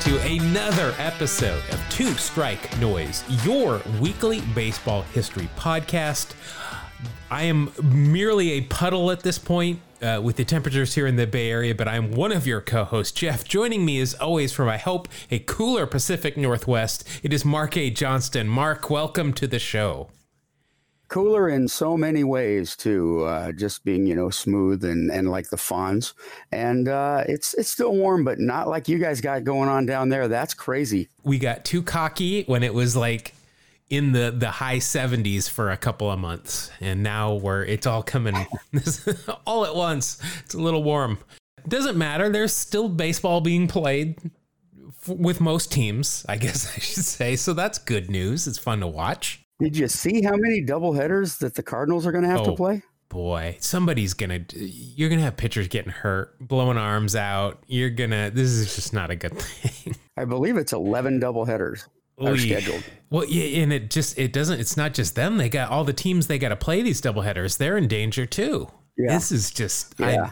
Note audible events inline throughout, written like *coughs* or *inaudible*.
to another episode of Two Strike Noise, your weekly baseball history podcast. I am merely a puddle at this point uh, with the temperatures here in the Bay Area, but I'm one of your co hosts, Jeff. Joining me as always from, I hope, a cooler Pacific Northwest, it is Mark A. Johnston. Mark, welcome to the show cooler in so many ways too. Uh, just being you know smooth and and like the fawns, and uh, it's it's still warm, but not like you guys got going on down there. That's crazy. We got too cocky when it was like in the the high 70s for a couple of months. And now we're it's all coming *laughs* all at once. It's a little warm. Doesn't matter. There's still baseball being played f- with most teams i guess *laughs* i should say. So that's good news. It's fun to watch did you see how many double headers that the Cardinals are going to have oh, to play? Boy, somebody's going to you're going to have pitchers getting hurt, blowing arms out. You're going to this is just not a good thing. *laughs* I believe it's 11 double headers are scheduled. Well, yeah, and it just it doesn't it's not just them. They got all the teams they got to play these double headers. They're in danger too. Yeah. This is just yeah.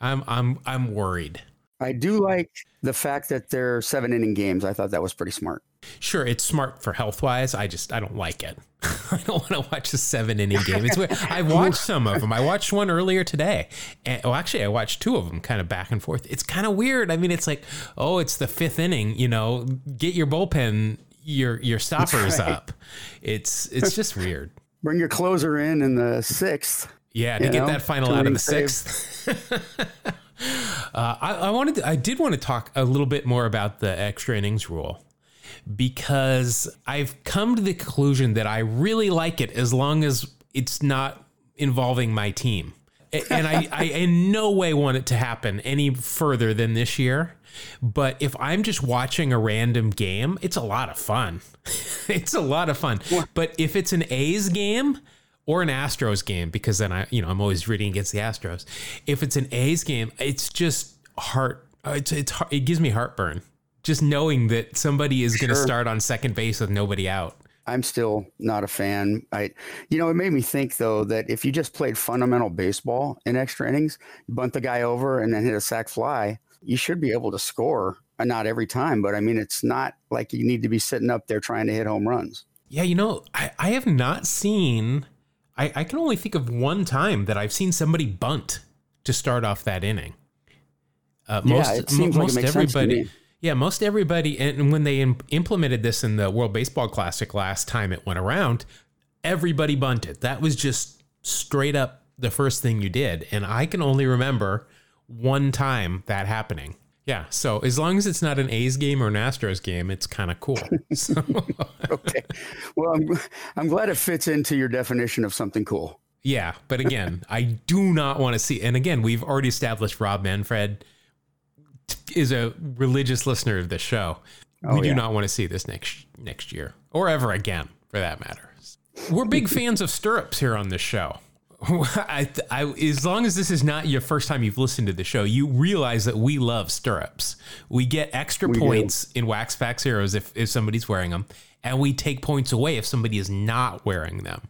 I, I'm I'm I'm worried. I do like the fact that they're seven inning games. I thought that was pretty smart. Sure, it's smart for health wise. I just I don't like it. *laughs* I don't want to watch a seven inning game. It's weird. I *laughs* watched some of them. I watched one earlier today. And, oh, actually, I watched two of them, kind of back and forth. It's kind of weird. I mean, it's like, oh, it's the fifth inning. You know, get your bullpen, your your stoppers right. up. It's it's just weird. *laughs* Bring your closer in in the sixth. Yeah, to get know, that final out of the sixth. uh, I, I wanted, to, I did want to talk a little bit more about the extra innings rule because I've come to the conclusion that I really like it as long as it's not involving my team. and I, I in no way want it to happen any further than this year. But if I'm just watching a random game, it's a lot of fun. *laughs* it's a lot of fun. But if it's an A's game or an Astros game, because then I, you know, I'm always rooting against the Astros. If it's an A's game, it's just heart. Uh, it's it's it gives me heartburn just knowing that somebody is going to start on second base with nobody out. I'm still not a fan. I, you know, it made me think though that if you just played fundamental baseball in extra innings, you bunt the guy over and then hit a sac fly, you should be able to score. Uh, not every time, but I mean, it's not like you need to be sitting up there trying to hit home runs. Yeah, you know, I, I have not seen. I, I can only think of one time that I've seen somebody bunt to start off that inning. Uh, most yeah, it seems most like it makes everybody. Sense to me yeah, most everybody, and when they Im- implemented this in the World Baseball Classic last time it went around, everybody bunted. That was just straight up the first thing you did. And I can only remember one time that happening. Yeah. So as long as it's not an A's game or an Astros game, it's kind of cool. *laughs* So. *laughs* okay. Well, I'm, I'm glad it fits into your definition of something cool. Yeah. But again, I do not want to see, and again, we've already established Rob Manfred is a religious listener of this show, oh, we do yeah. not want to see this next next year or ever again, for that matter. We're big *laughs* fans of stirrups here on this show. *laughs* I, I, as long as this is not your first time you've listened to the show, you realize that we love stirrups. We get extra we points do. in Wax Facts Heroes if, if somebody's wearing them, and we take points away if somebody is not wearing them.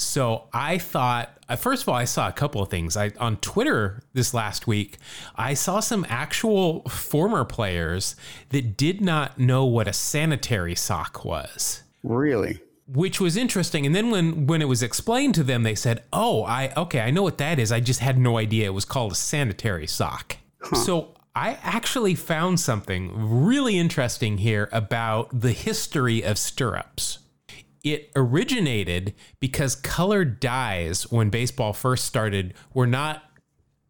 So I thought, uh, first of all, I saw a couple of things. I on Twitter this last week, I saw some actual former players that did not know what a sanitary sock was. Really? Which was interesting. And then when when it was explained to them, they said, "Oh, I okay, I know what that is. I just had no idea it was called a sanitary sock." Huh. So I actually found something really interesting here about the history of stirrups it originated because color dyes, when baseball first started, were not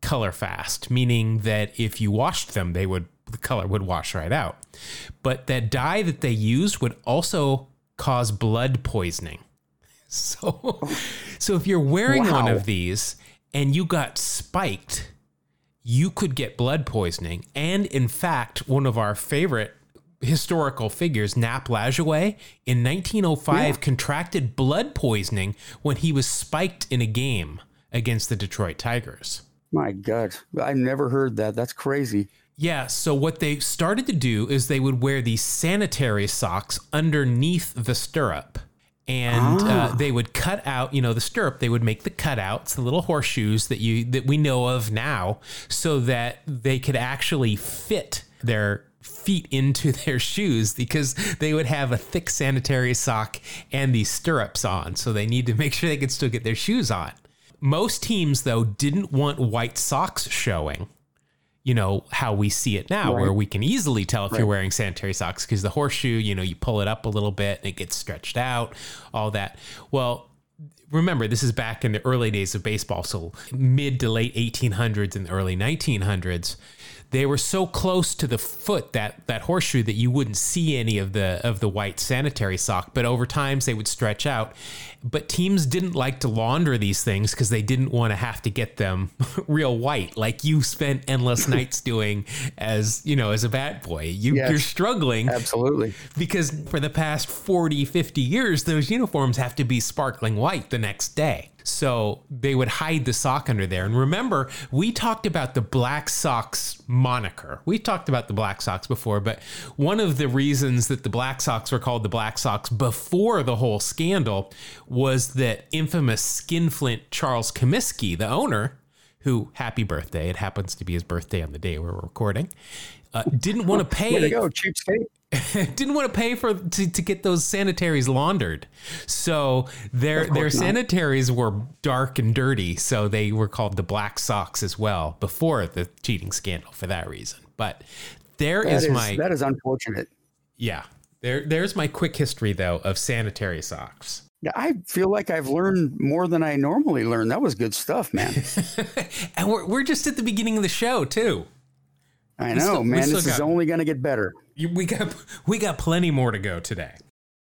color fast, meaning that if you washed them, they would the color would wash right out. But that dye that they used would also cause blood poisoning. *laughs* So, so if you're wearing wow. one of these and you got spiked, you could get blood poisoning. And in fact, one of our favorite historical figures, Nap Lajoie, in 1905 yeah. contracted blood poisoning when he was spiked in a game against the Detroit Tigers. My God, I never heard that. That's crazy. Yeah, so what they started to do is they would wear these sanitary socks underneath the stirrup. And uh, ah. uh, they would cut out, you know, the stirrup. They would make the cutouts, the little horseshoes that you that we know of now, so that they could actually fit their feet into *laughs* their shoes because they would have a thick sanitary sock and these stirrups on. So they need to make sure they could still get their shoes on. Most teams, though, didn't want white socks showing. You know, how we see it now, Right. where we can easily tell if Right. you're wearing sanitary socks because the horseshoe, you know, you pull it up a little bit and it gets stretched out, all that. Well, remember this is back in the early days of baseball so mid to late 1800s and early 1900s they were so close to the foot that that horseshoe that you wouldn't see any of the of the white sanitary sock but over times they would stretch out but teams didn't like to launder these things because they didn't want to have to get them *laughs* real white like you spent endless *laughs* nights doing as you know as a bat boy you, Yes. you're struggling Absolutely. because for the past 40 50 years those uniforms have to be sparkling white the next day so they would hide the sock under there and remember we talked about the black sox moniker we talked about the black sox before but one of the reasons that the black sox were called the black sox before the whole scandal was that infamous skinflint charles comiskey the owner who happy birthday it happens to be his birthday on the day we're recording uh, didn't want to pay go, cheapskate. *laughs* didn't want to pay for to, to get those sanitaries laundered. So their their not. sanitaries were dark and dirty, so they were called the black socks as well before the cheating scandal for that reason. But there is is, my that is unfortunate. yeah. There there's my quick history though of sanitary socks. Yeah, I feel like I've learned more than I normally learn. That was good stuff, man. *laughs* And we're we're just at the beginning of the show too. I know, we man. still This is got- only going to get better. We got we got plenty more to go today.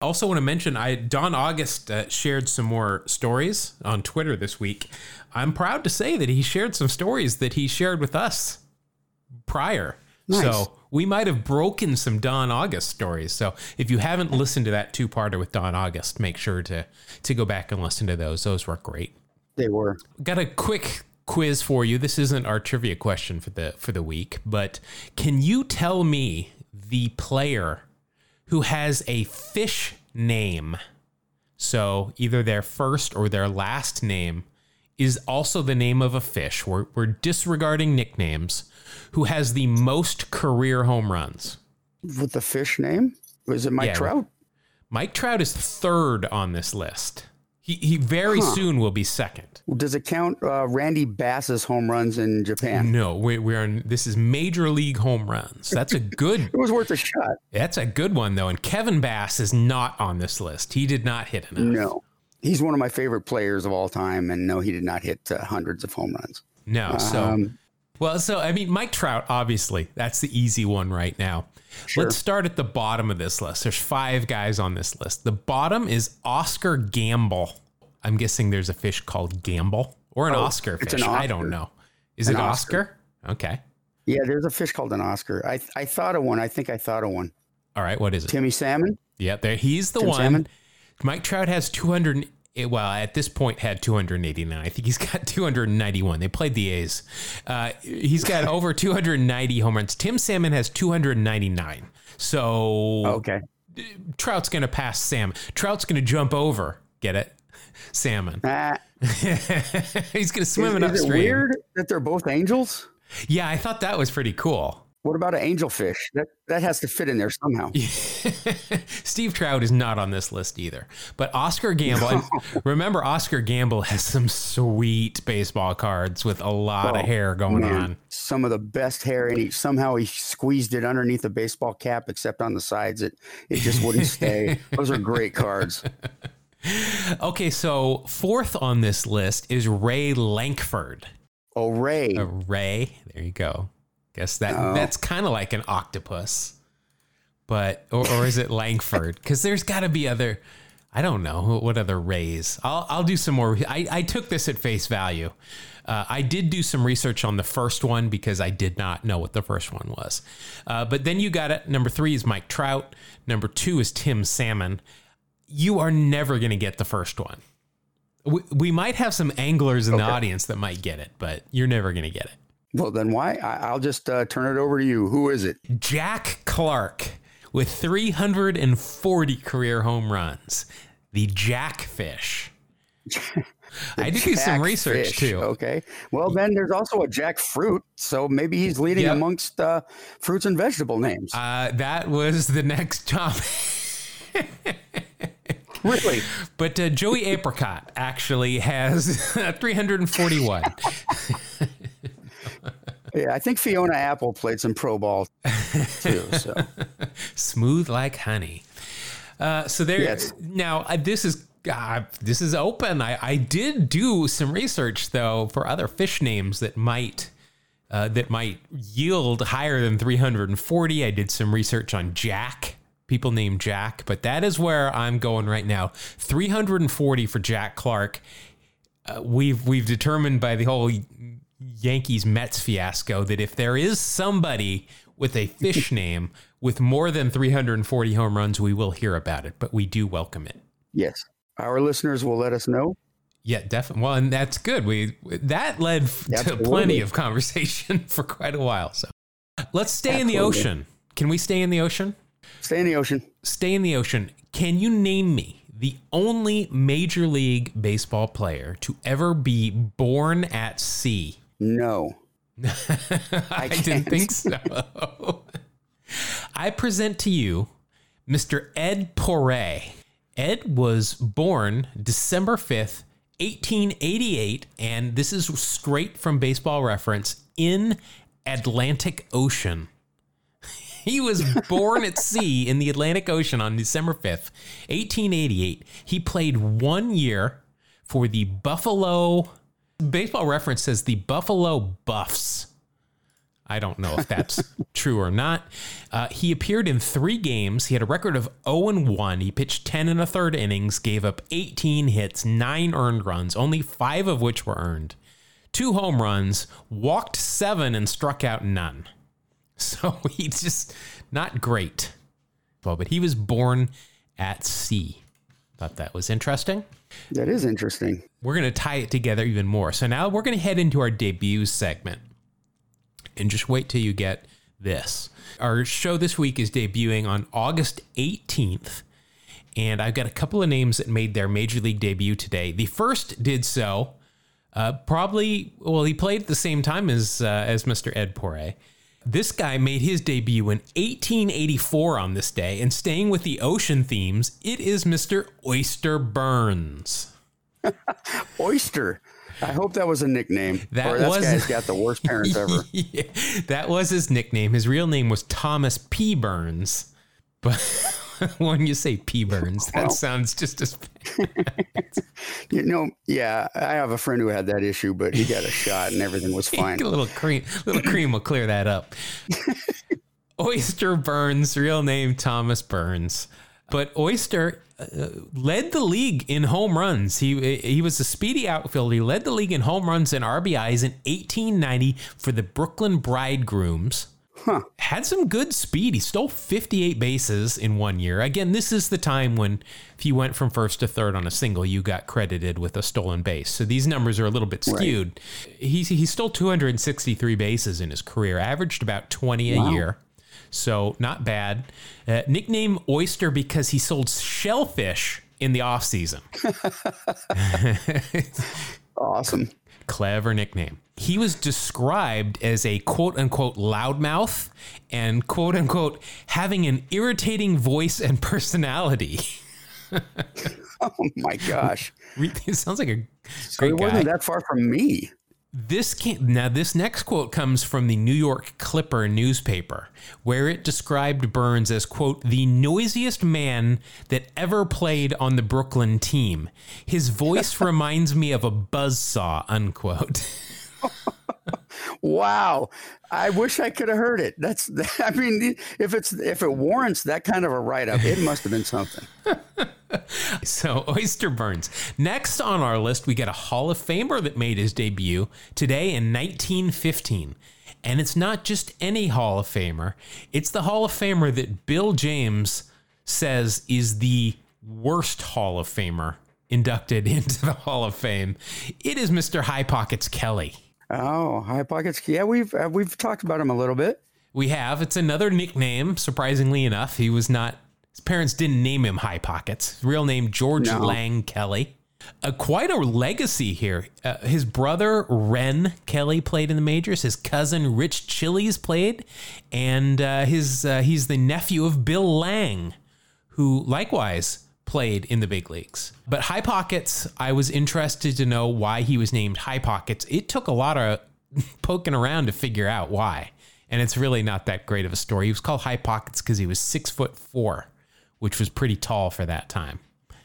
Also, want to mention I Don August uh, shared some more stories on Twitter this week. I'm proud to say that he shared some stories that he shared with us prior. Nice. So we might have broken some Don August stories. So if you haven't listened to that two-parter with Don August, make sure to to go back and listen to those. Those were great They were. got a quick quiz for you. This isn't our trivia question for the for the week, but can you tell me the player who has a fish name? So either their first or their last name is also the name of a fish. We're, we're disregarding nicknames. Who has the most career home runs? With the fish name? Was it Mike Yeah, Trout? Mike Trout is third on this list. He, he very soon will be second. Does it count uh, Randy Bass's home runs in Japan? No, we, we're in, this is major league home runs. That's a good. *laughs* It was worth a shot. That's a good one though. And Kevin Bass is not on this list. He did not hit enough. No. He's one of my favorite players of all time. And no, he did not hit uh, hundreds of home runs. No. So Um, well, so I mean, Mike Trout, obviously, that's the easy one right now. Sure. Let's start at the bottom of this list. There's five guys on this list. The bottom is Oscar Gamble. I'm guessing there's a fish called Gamble or an oh, Oscar it's fish. an I don't know. Is An it Oscar? Okay. yeah, there's a fish called an Oscar. I, I thought of one. I think I thought of one. All right. What is it? Timmy Salmon? Yeah, there he's the Tim one. Salmon? Mike Trout has 200 eh, well, at this point had 289. I think he's got *laughs* 291. They played the A's. Uh, he's got over *laughs* 290 home runs. Tim Salmon has 299. So Okay. Trout's going to pass Sam. Trout's going to jump over. Get it? Salmon. Ah, *laughs* he's going to swim is, is it upstream. weird that they're both angels? Yeah, I thought that was pretty cool. What about an angelfish? That that has to fit in there somehow. *laughs* Steve Trout is not on this list either. But Oscar Gamble, *laughs* *laughs* remember, Oscar Gamble has some sweet baseball cards with a lot of Oh, hair going Man, on. Some of the best hair, and he somehow he squeezed it underneath a baseball cap, except on the sides. It it just wouldn't stay. Those are great cards. Okay, so fourth on this list is Ray Lankford. Oh, Ray. Uh, Ray, there you go. Guess that Oh. that's kind of like an octopus, but or, or is it *laughs* Langford? Because there's got to be other. I don't know what other Rays. I'll I'll do some more. I I took this at face value. Uh, I did do some research on the first one because I did not know what the first one was. Uh, but then you got it. Number three is Mike Trout. Number two is Tim Salmon. You are never going to get the first one. We, we might have some anglers in the audience that might get it, but you're never going to get it. Well, then why? I, I'll just uh, turn it over to you. Who is it? Jack Clark with 340 career home runs. The Jackfish. *laughs* I did do some research Fish, too. Okay. Well, then there's also a jackfruit. So maybe he's leading Yep. amongst uh, fruits and vegetable names. Uh, that was the next topic. really? But uh, Joey Apricot actually has *laughs* 341. *laughs* Yeah, I think Fiona Apple played some pro ball too. So *laughs* Smooth like honey. Uh, so there. Yes. Now uh, this is uh, this is open. I, I did do some research though for other fish names that might uh, that might yield higher than 340. I did some research on Jack. People named Jack, but that is where I'm going right now. 340 for Jack Clark. Uh, we've we've determined by the whole Yankees Mets fiasco that if there is somebody with a fish *laughs* name with more than 340 home runs, we will hear about it, but we do welcome it. yes, our listeners will let us know. Yeah, definitely. Well, and that's good. We that led f- to plenty of conversation *laughs* for quite a while. So let's stay in the ocean. Can we stay in the ocean? Stay in the ocean. Stay in the ocean. Can you name me the only Major League Baseball player to ever be born at sea? No. *laughs* I, didn't think so. I present to you Mr. Ed Porray. Ed was born December 5th, 1888, and this is straight from baseball reference in Atlantic Ocean. *laughs* He was born at sea in the Atlantic Ocean on December 5th, 1888. He played one year for the Buffalo. Baseball reference says the Buffalo Buffs. I don't know if that's *laughs* true or not. Uh, he appeared in three games. He had a record of 0 and 1. He pitched 10 and a third innings, gave up 18 hits, nine earned runs, only five of which were earned, two home runs, walked seven, and struck out none. *laughs* So he's just not great. Well, but he was born at sea. Thought that was interesting. That is interesting. We're going to tie it together even more. So now we're going to head into our debut segment. And just wait till you get this. Our show this week is debuting on August 18th. And I've got a couple of names that made their major league debut today. The first did so uh, probably, well, he played at the same time as, uh, as Mr. Ed Porray. This guy made his debut in 1884 on this day. And staying with the ocean themes, it is Mr. Oyster Burns. *laughs* Oyster. I hope that was a nickname. That or was- guy's got the worst parents ever. *laughs* yeah, that was his nickname. His real name was Thomas P. Burns. But *laughs* *laughs* when you say P. Burns, that Well. sounds just as *laughs* You know, yeah, I have a friend who had that issue, but he got a shot and everything was *laughs* fine. a little cream. Little cream will clear that up. Oyster Burns, real name Thomas Burns. But Oyster uh, led the league in home runs. He he was a speedy outfielder. He led the league in home runs and RBIs in 1890 for the Brooklyn Bridegrooms. Huh. Had some good speed. He stole 58 bases in one year. Again, this is the time when if you went from first to third on a single, you got credited with a stolen base. So these numbers are a little bit skewed. He, he stole 263 bases in his career, averaged about 20 a year. So not bad. Uh, nickname Oyster because he sold shellfish in the off season. *laughs* *laughs* Awesome. Clever nickname. He was described as a quote unquote loudmouth and quote unquote having an irritating voice and personality. *laughs* Oh my gosh. it sounds like a So great it wasn't that far from me. This can now this next quote comes from the New York Clipper newspaper, where it described Burns as quote the noisiest man that ever played on the Brooklyn team. His voice *laughs* reminds me of a buzzsaw, unquote. *laughs* Wow. I wish I could have heard it. That's *laughs* I mean, if it's if it warrants that kind of a write up, it must have been something. *laughs* So, Oyster Burns. Next on our list, we get a Hall of Famer that made his debut today in 1915. And it's not just any Hall of Famer, it's the Hall of Famer that Bill James says is the worst Hall of Famer inducted *laughs* into the Hall of Fame. It is Mr. High Pockets Kelly. Oh, high pockets. Yeah, we've uh, we've talked about him a little bit. We have, it's another nickname, surprisingly enough. He was not, his parents didn't name him High Pockets. His real name, George No. Lange Kelly. Uh, quite a legacy here. Uh, his brother Ren Kelly played in the majors. His cousin Rich Chiles played, and uh, his uh, he's the nephew of Bill Lange, who likewise played in the big leagues. But High Pockets, I was interested to know why he was named High Pockets. It took a lot of *laughs* poking around to figure out why, and it's really not that great of a story. He was called High Pockets because he was six foot four, which was pretty tall for that time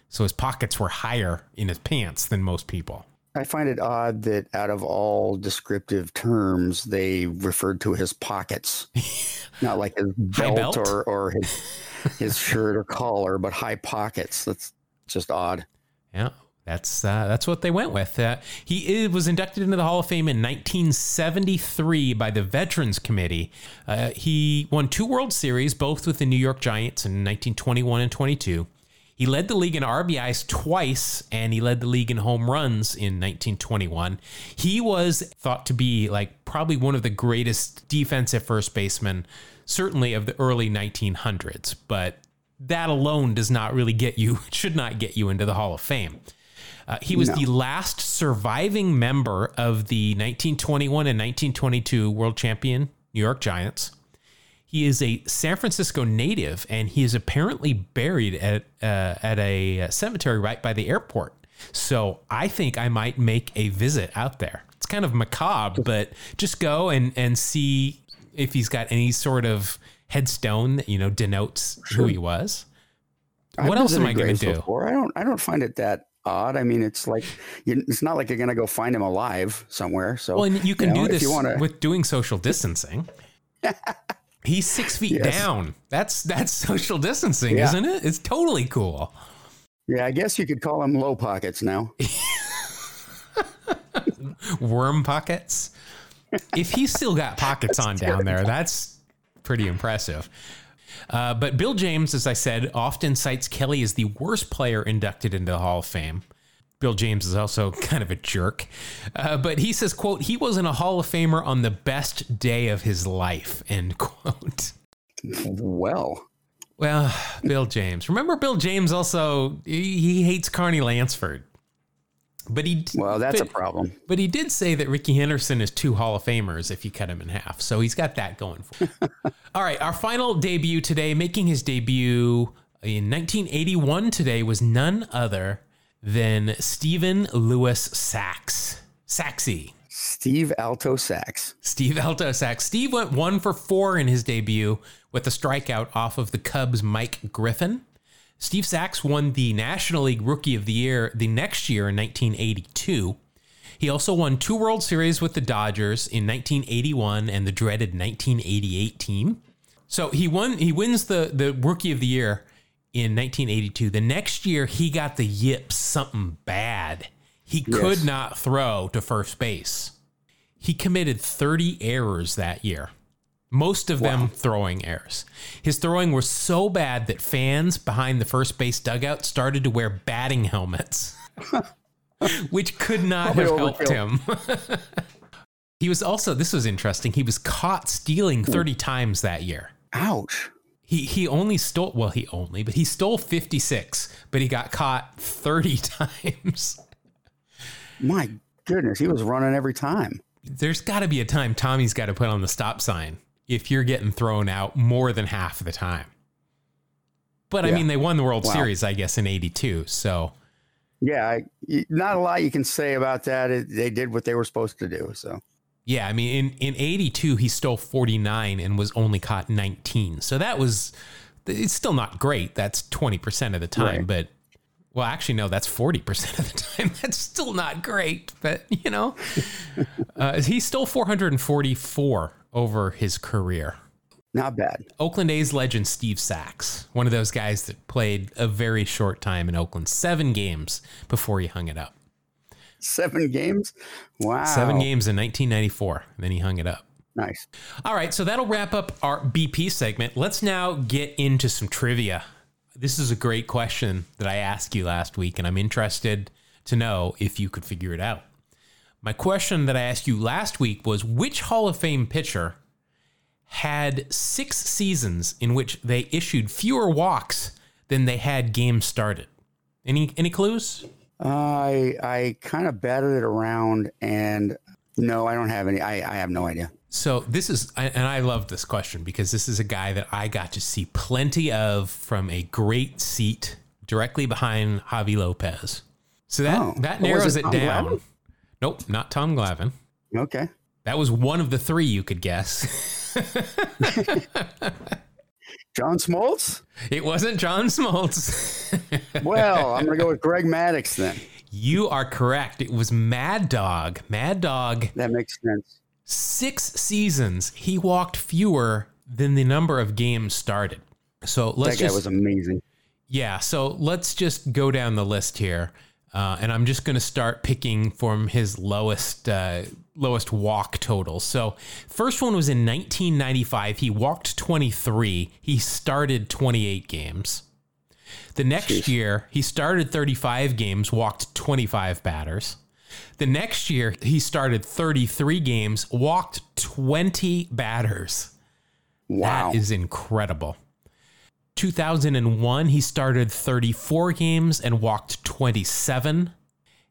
so his pockets were higher in his pants than most people. I find it odd that out of all descriptive terms, they referred to his pockets, *laughs* not like his belt, belt? or or his *laughs* *laughs* his shirt or collar, but high pockets. That's just odd. Yeah, that's uh, that's what they went with. Uh, he was inducted into the Hall of Fame in 1973 by the Veterans Committee. Uh, he won two World Series, both with the New York Giants in 1921 and 22. He led the league in RBIs twice, and he led the league in home runs in 1921. He was thought to be like probably one of the greatest defensive first basemen, certainly of the early 1900s. But that alone does not really get you, *laughs* should not get you into the Hall of Fame. Uh, he was no. the last surviving member of the 1921 and 1922 world champion New York Giants. He is a San Francisco native, and he is apparently buried at uh, at a cemetery right by the airport. So I think I might make a visit out there. It's kind of macabre, but just go and and see if he's got any sort of headstone that you know denotes sure. who he was. I've what else am I going to do? Before. I don't. I don't find it that odd. I mean, it's like it's not like you're going to go find him alive somewhere. So well, and you can you know, do this wanna... with doing social distancing. *laughs* He's six feet yes. down. That's that's *laughs* social distancing, yeah. isn't it? It's totally cool. Yeah, I guess you could call them low pockets now. *laughs* Worm pockets. If he's still got pockets on down there, that's pretty impressive. Uh, but Bill James, as I said, often cites Kelly as the worst player inducted into the Hall of Fame. Bill James is also *laughs* kind of a jerk. Uh, but he says, quote, he wasn't a Hall of Famer on the best day of his life, *laughs* end quote. Well. Well, Bill James. Remember Bill James also he, he hates Carney Lansford. But he Well, that's but, a problem. But he did say that Rickey Henderson is two Hall of Famers if you cut him in half. So he's got that going for him. *laughs* All right, our final debut today, making his debut in 1981 today was none other than Stephen Lewis Sax. Saxy. Steve Alto Sax. Steve Alto Sax. Steve went one for four in his debut with a strikeout off of the Cubs' Mike Griffin. Steve Sax won the National League Rookie of the Year the next year in 1982. He also won two World Series with the Dodgers in 1981 and the dreaded 1988 team. So he won. He wins the the Rookie of the Year in 1982. The next year, he got the yips something bad. He yes. could not throw to first base. He committed 30 errors that year, most of wow. them throwing errors. His throwing was so bad that fans behind the first base dugout started to wear batting helmets, *laughs* which could not have helped him. *laughs* he was also, this was interesting, he was caught stealing hmm. 30 times that year. Ouch. He he only stole well he only but he stole 56 but he got caught 30 *laughs* times. My goodness, he was running every time. There's got to be a time Tommy's got to put on the stop sign if you're getting thrown out more than half of the time. But yeah. I mean they won the World wow. Series I guess in 82 so yeah, I, not a lot you can say about that. It, they did what they were supposed to do. So yeah, I mean, in, in 82, he stole 49 and was only caught 19. So that was, it's still not great. That's 20% of the time, right. but well, actually, no, that's 40% of the time. *laughs* That's still not great, but you know, *laughs* uh, he stole 444 over his career. Not bad. Oakland A's legend Steve Sax, one of those guys that played a very short time in Oakland, seven games before he hung it up. Seven games? Wow. Seven games in 1994. And then he hung it up. Nice. All right. So that'll wrap up our BP segment. Let's now get into some trivia. This is a great question that I asked you last week, and I'm interested to know if you could figure it out. My question that I asked you last week was which Hall of Fame pitcher had six seasons in which they issued fewer walks than they had games started? Any any clues? I I kind of batted it around, and no, I don't have any. I, I have no idea. So this is, and I love this question because this is a guy that I got to see plenty of from a great seat directly behind Javy Lopez. So that Oh. that narrows it it, down. Nope, not Tom Glavine. Okay. That was one of the three you could guess. *laughs* John Smoltz? it wasn't John Smoltz. Well, *laughs* I'm going to go with Greg Maddux then. you are correct. It was Mad Dog. Mad Dog That makes sense. six seasons, he walked fewer than the number of games started. So let's that guy just was amazing. yeah. So let's just go down the list here, uh, and I'm just going to start picking from his lowest uh, lowest walk totals. So first one was in 1995. He walked 23. He started 28 games. The next Jeez. year, he started 35 games, walked 25 batters. The next year, he started 33 games, walked 20 batters. Wow. That is incredible. 2001, he started 34 games and walked 27.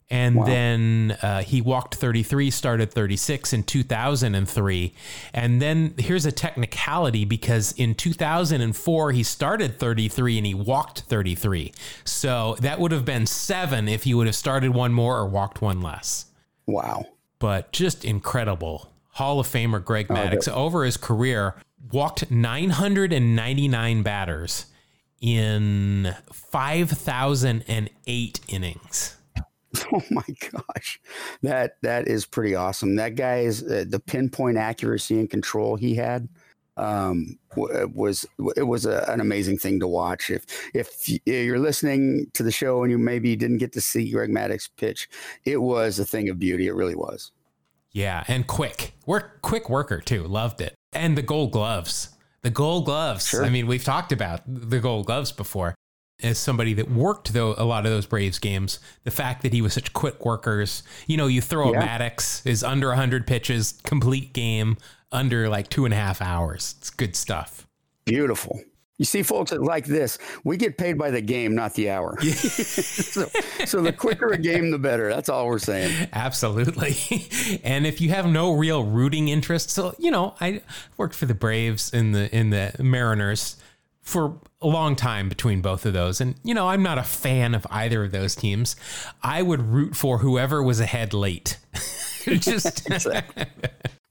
And then uh, he walked 33, started 36 in 2003. And then here's a technicality because in 2004, he started 33 and he walked 33. So that would have been seven if he would have started one more or walked one less wow. but just incredible. Hall of Famer Greg Maddux over his career walked 999 batters in 5,008 innings. *laughs* Oh my gosh. That that is pretty awesome. That guy is uh, the pinpoint accuracy and control he had um w- was it was a, an amazing thing to watch if if you're listening to the show and you maybe didn't get to see Greg Maddux pitch it was a thing of beauty it really was Yeah, and quick. Work quick worker too. Loved it. And the gold gloves. The gold gloves. Sure. I mean, we've talked about the gold gloves before. As somebody that worked though a lot of those Braves games, the fact that he was such quick workers, you know, you throw Yeah. a Maddux is under 100 pitches, complete game, under like two and a half hours. It's good stuff. beautiful you see folks like this we get paid by the game not the hour *laughs* so, so the quicker a game the better that's all we're saying Absolutely. *laughs* and if you have no real rooting interest, so you know, I worked for the Braves and the in the Mariners for a long time between both of those. And you know, I'm not a fan of either of those teams. I would root for whoever was ahead late. *laughs* Just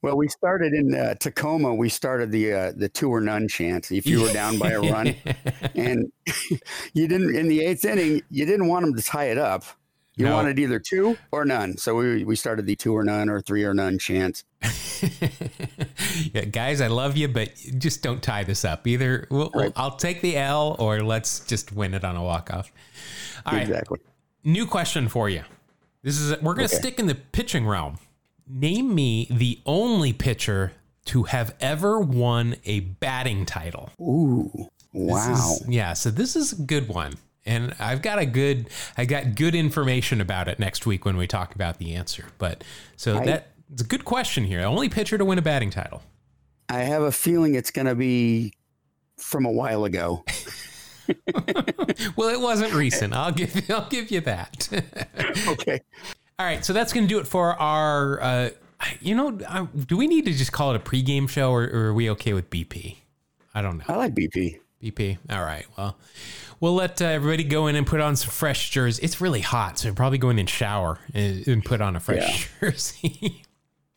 Well, we started in uh, Tacoma. We started the uh, the two or none chant. If you were down by a run, *laughs* and *laughs* you didn't in the eighth inning, you didn't want them to tie it up. You No. wanted either two or none. So we we started the two or none or three or none chant. *laughs* yeah, guys, I love you, but just don't tie this up. Either we'll, Right. I'll take the L or let's just win it on a walk off. All right. Exactly. New question for you. This is we're going to Okay. stick in the pitching realm. Name me the only pitcher to have ever won a batting title. Ooh, wow. is- yeah, so this is a good one. And I've got a good I got good information about it next week when we talk about the answer. But so I- that it's a good question here. Only pitcher to win a batting title. I have a feeling it's going to be from a while ago. *laughs* *laughs* Well, it wasn't recent. I'll give I'll give you that. *laughs* Okay. All right, so that's going to do it for our. Uh, you know, uh, do we need to just call it a pregame show, or, or are we okay with BP? I don't know. I like BP. BP. All right. Well, we'll let uh, everybody go in and put on some fresh jerseys. It's really hot, so probably go in and shower and, and put on a fresh *laughs* jersey.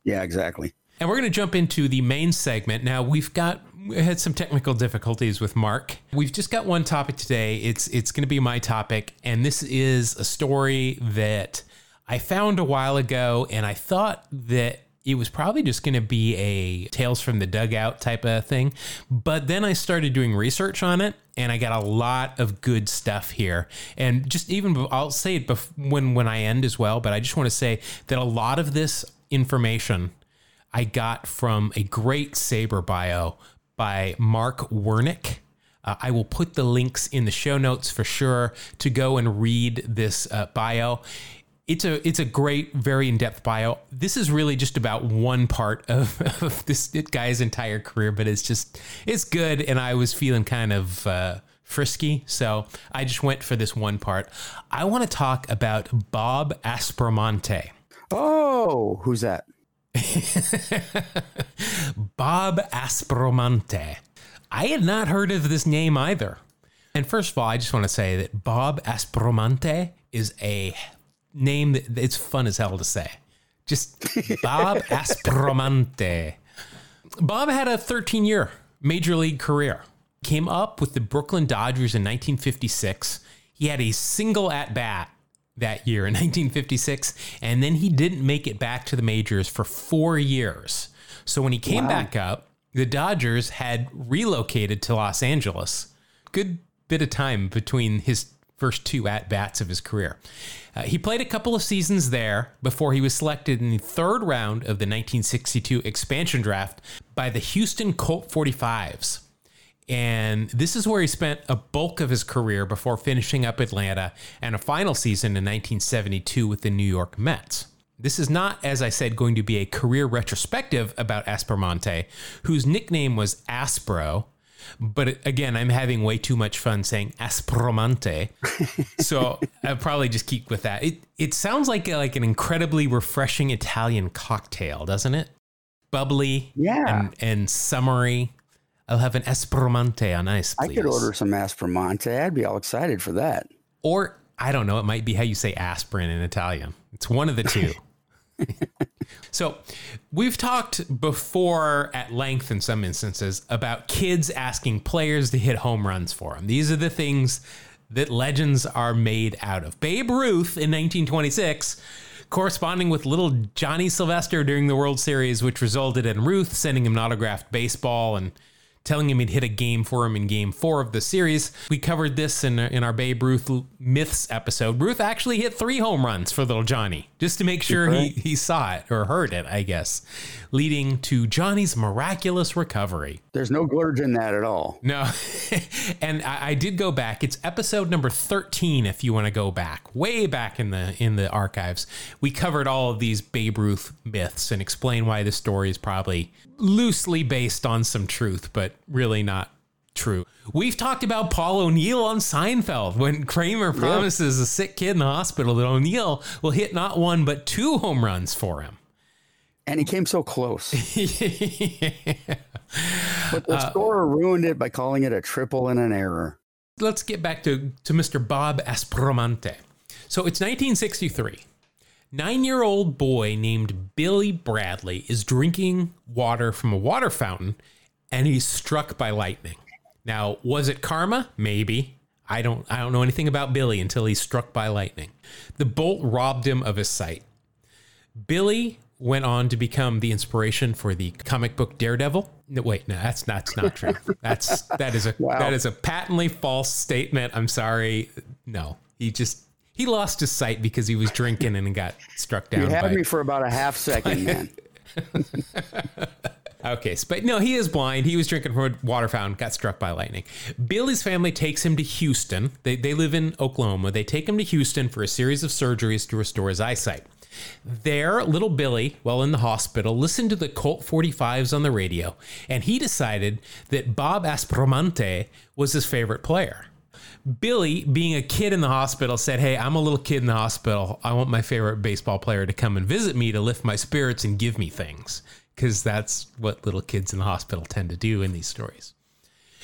Yeah, exactly. And we're going to jump into the main segment. Now, we've got we had some technical difficulties with Mark. We've just got one topic today. It's it's going to be my topic and this is a story that I found a while ago and I thought that it was probably just going to be a tales from the dugout type of thing. But then I started doing research on it and I got a lot of good stuff here. And just even I'll say it bef- when when I end as well, but I just want to say that a lot of this information I got from a great SABR bio by Mark Wernick. Uh, I will put the links in the show notes for sure to go and read this uh, bio. It's a it's a great, very in depth bio. This is really just about one part of, *laughs* of this guy's entire career, but it's just it's good, and I was feeling kind of uh, frisky. So I just went for this one part. I want to talk about Bob Aspromonte. Oh, who's that? *laughs* Bob Aspromonte. I had not heard of this name either. And first of all, I just want to say that Bob Aspromonte is a name that it's fun as hell to say. Just *laughs* Bob Aspromonte. Bob had a 13 year major league career. Came up with the Brooklyn Dodgers in 1956. He had a single at bat that year in *laughs* 1956, and then he didn't make it back to the majors for four years. So when he came wow. back up, the Dodgers had relocated to Los Angeles. Good bit of time between his first two at bats of his career. Uh, he played a couple of seasons there before he was selected in the third round of the 1962 expansion draft by the Houston Colt 45s. And this is where he spent a bulk of his career before finishing up Atlanta and a final season in 1972 with the New York Mets. This is not, as I said, going to be a career retrospective about Aspromonte, whose nickname was Aspro. But again, I'm having way too much fun saying Aspromonte, *laughs* so I'll probably just keep with that. It it sounds like a, like an incredibly refreshing Italian cocktail, doesn't it? Bubbly, yeah, and, and summery. I'll have an Aspromonte on ice, please. I could order some Aspromonte. I'd be all excited for that. Or I don't know. It might be how you say aspirin in Italian. It's one of the two. *laughs* so, we've talked before at length in some instances about kids asking players to hit home runs for them. These are the things that legends are made out of. Babe Ruth in 1926 corresponding with little Johnny Sylvester during the World Series, which resulted in Ruth sending him an autographed baseball and telling him he'd hit a game for him in game four of the series. We covered this in, in our Babe Ruth Myths episode. Ruth actually hit three home runs for little Johnny just to make sure he, he saw it or heard it, I guess, leading to Johnny's miraculous recovery. There's no glurge in that at all. No. *laughs* and I, I did go back. It's episode number 13 if you want to go back, way back in the in the archives. We covered all of these Babe Ruth myths and explain why the story is probably loosely based on some truth, but really not true. We've talked about Paul O'Neill on Seinfeld when Kramer promises a sick kid in the hospital that O'Neill will hit not one but two home runs for him. And he came so close. *laughs* yeah. But the uh, scorer ruined it by calling it a triple and an error. Let's get back to, to Mr. Bob Aspromonte. So it's 1963. Nine year old boy named Billy Bradley is drinking water from a water fountain and he's struck by lightning. Now, was it karma? Maybe. I don't I don't know anything about Billy until he's struck by lightning. The bolt robbed him of his sight. Billy went on to become the inspiration for the comic book Daredevil. No, wait, no, that's that's not true. *laughs* That's that is a wow. that is a patently false statement. I'm sorry. No, he just he lost his sight because he was drinking and got struck down. You had by, me for about a half second, man. *laughs* okay, but no, he is blind. He was drinking from a water fountain, got struck by lightning. Billy's family takes him to Houston. They, they live in Oklahoma. They take him to Houston for a series of surgeries to restore his eyesight. There, little Billy, while in the hospital, listened to the Colt 45s on the radio, and he decided that Bob Aspromonte was his favorite player. Billy, being a kid in the hospital, said, Hey, I'm a little kid in the hospital. I want my favorite baseball player to come and visit me to lift my spirits and give me things. Because that's what little kids in the hospital tend to do in these stories.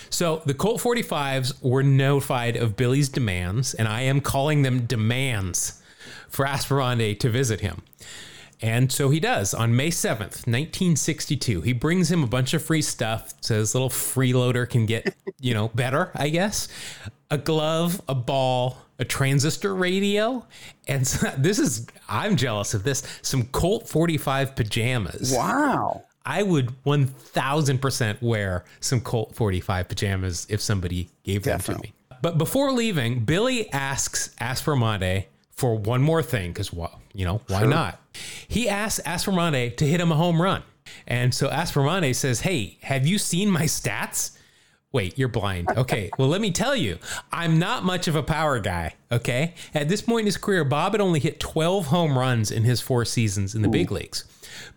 So the Colt 45s were notified of Billy's demands, and I am calling them demands for Aspromonte to visit him. And so he does on May 7th, 1962. He brings him a bunch of free stuff so his little freeloader can get, you know, better, I guess. A glove, a ball, a transistor radio, and so, *laughs* this is, I'm jealous of this, some Colt 45 pajamas. Wow. I would 1000% wear some Colt 45 pajamas if somebody gave Definitely. them to me. But before leaving, Billy asks Aspromonte for one more thing because, well, you know, why sure. not? He asks Aspromonte to hit him a home run. And so Aspromonte says, Hey, have you seen my stats? Wait, you're blind. Okay. *laughs* well, let me tell you, I'm not much of a power guy. Okay. At this point in his career, Bob had only hit 12 home runs in his four seasons in the Ooh. big leagues.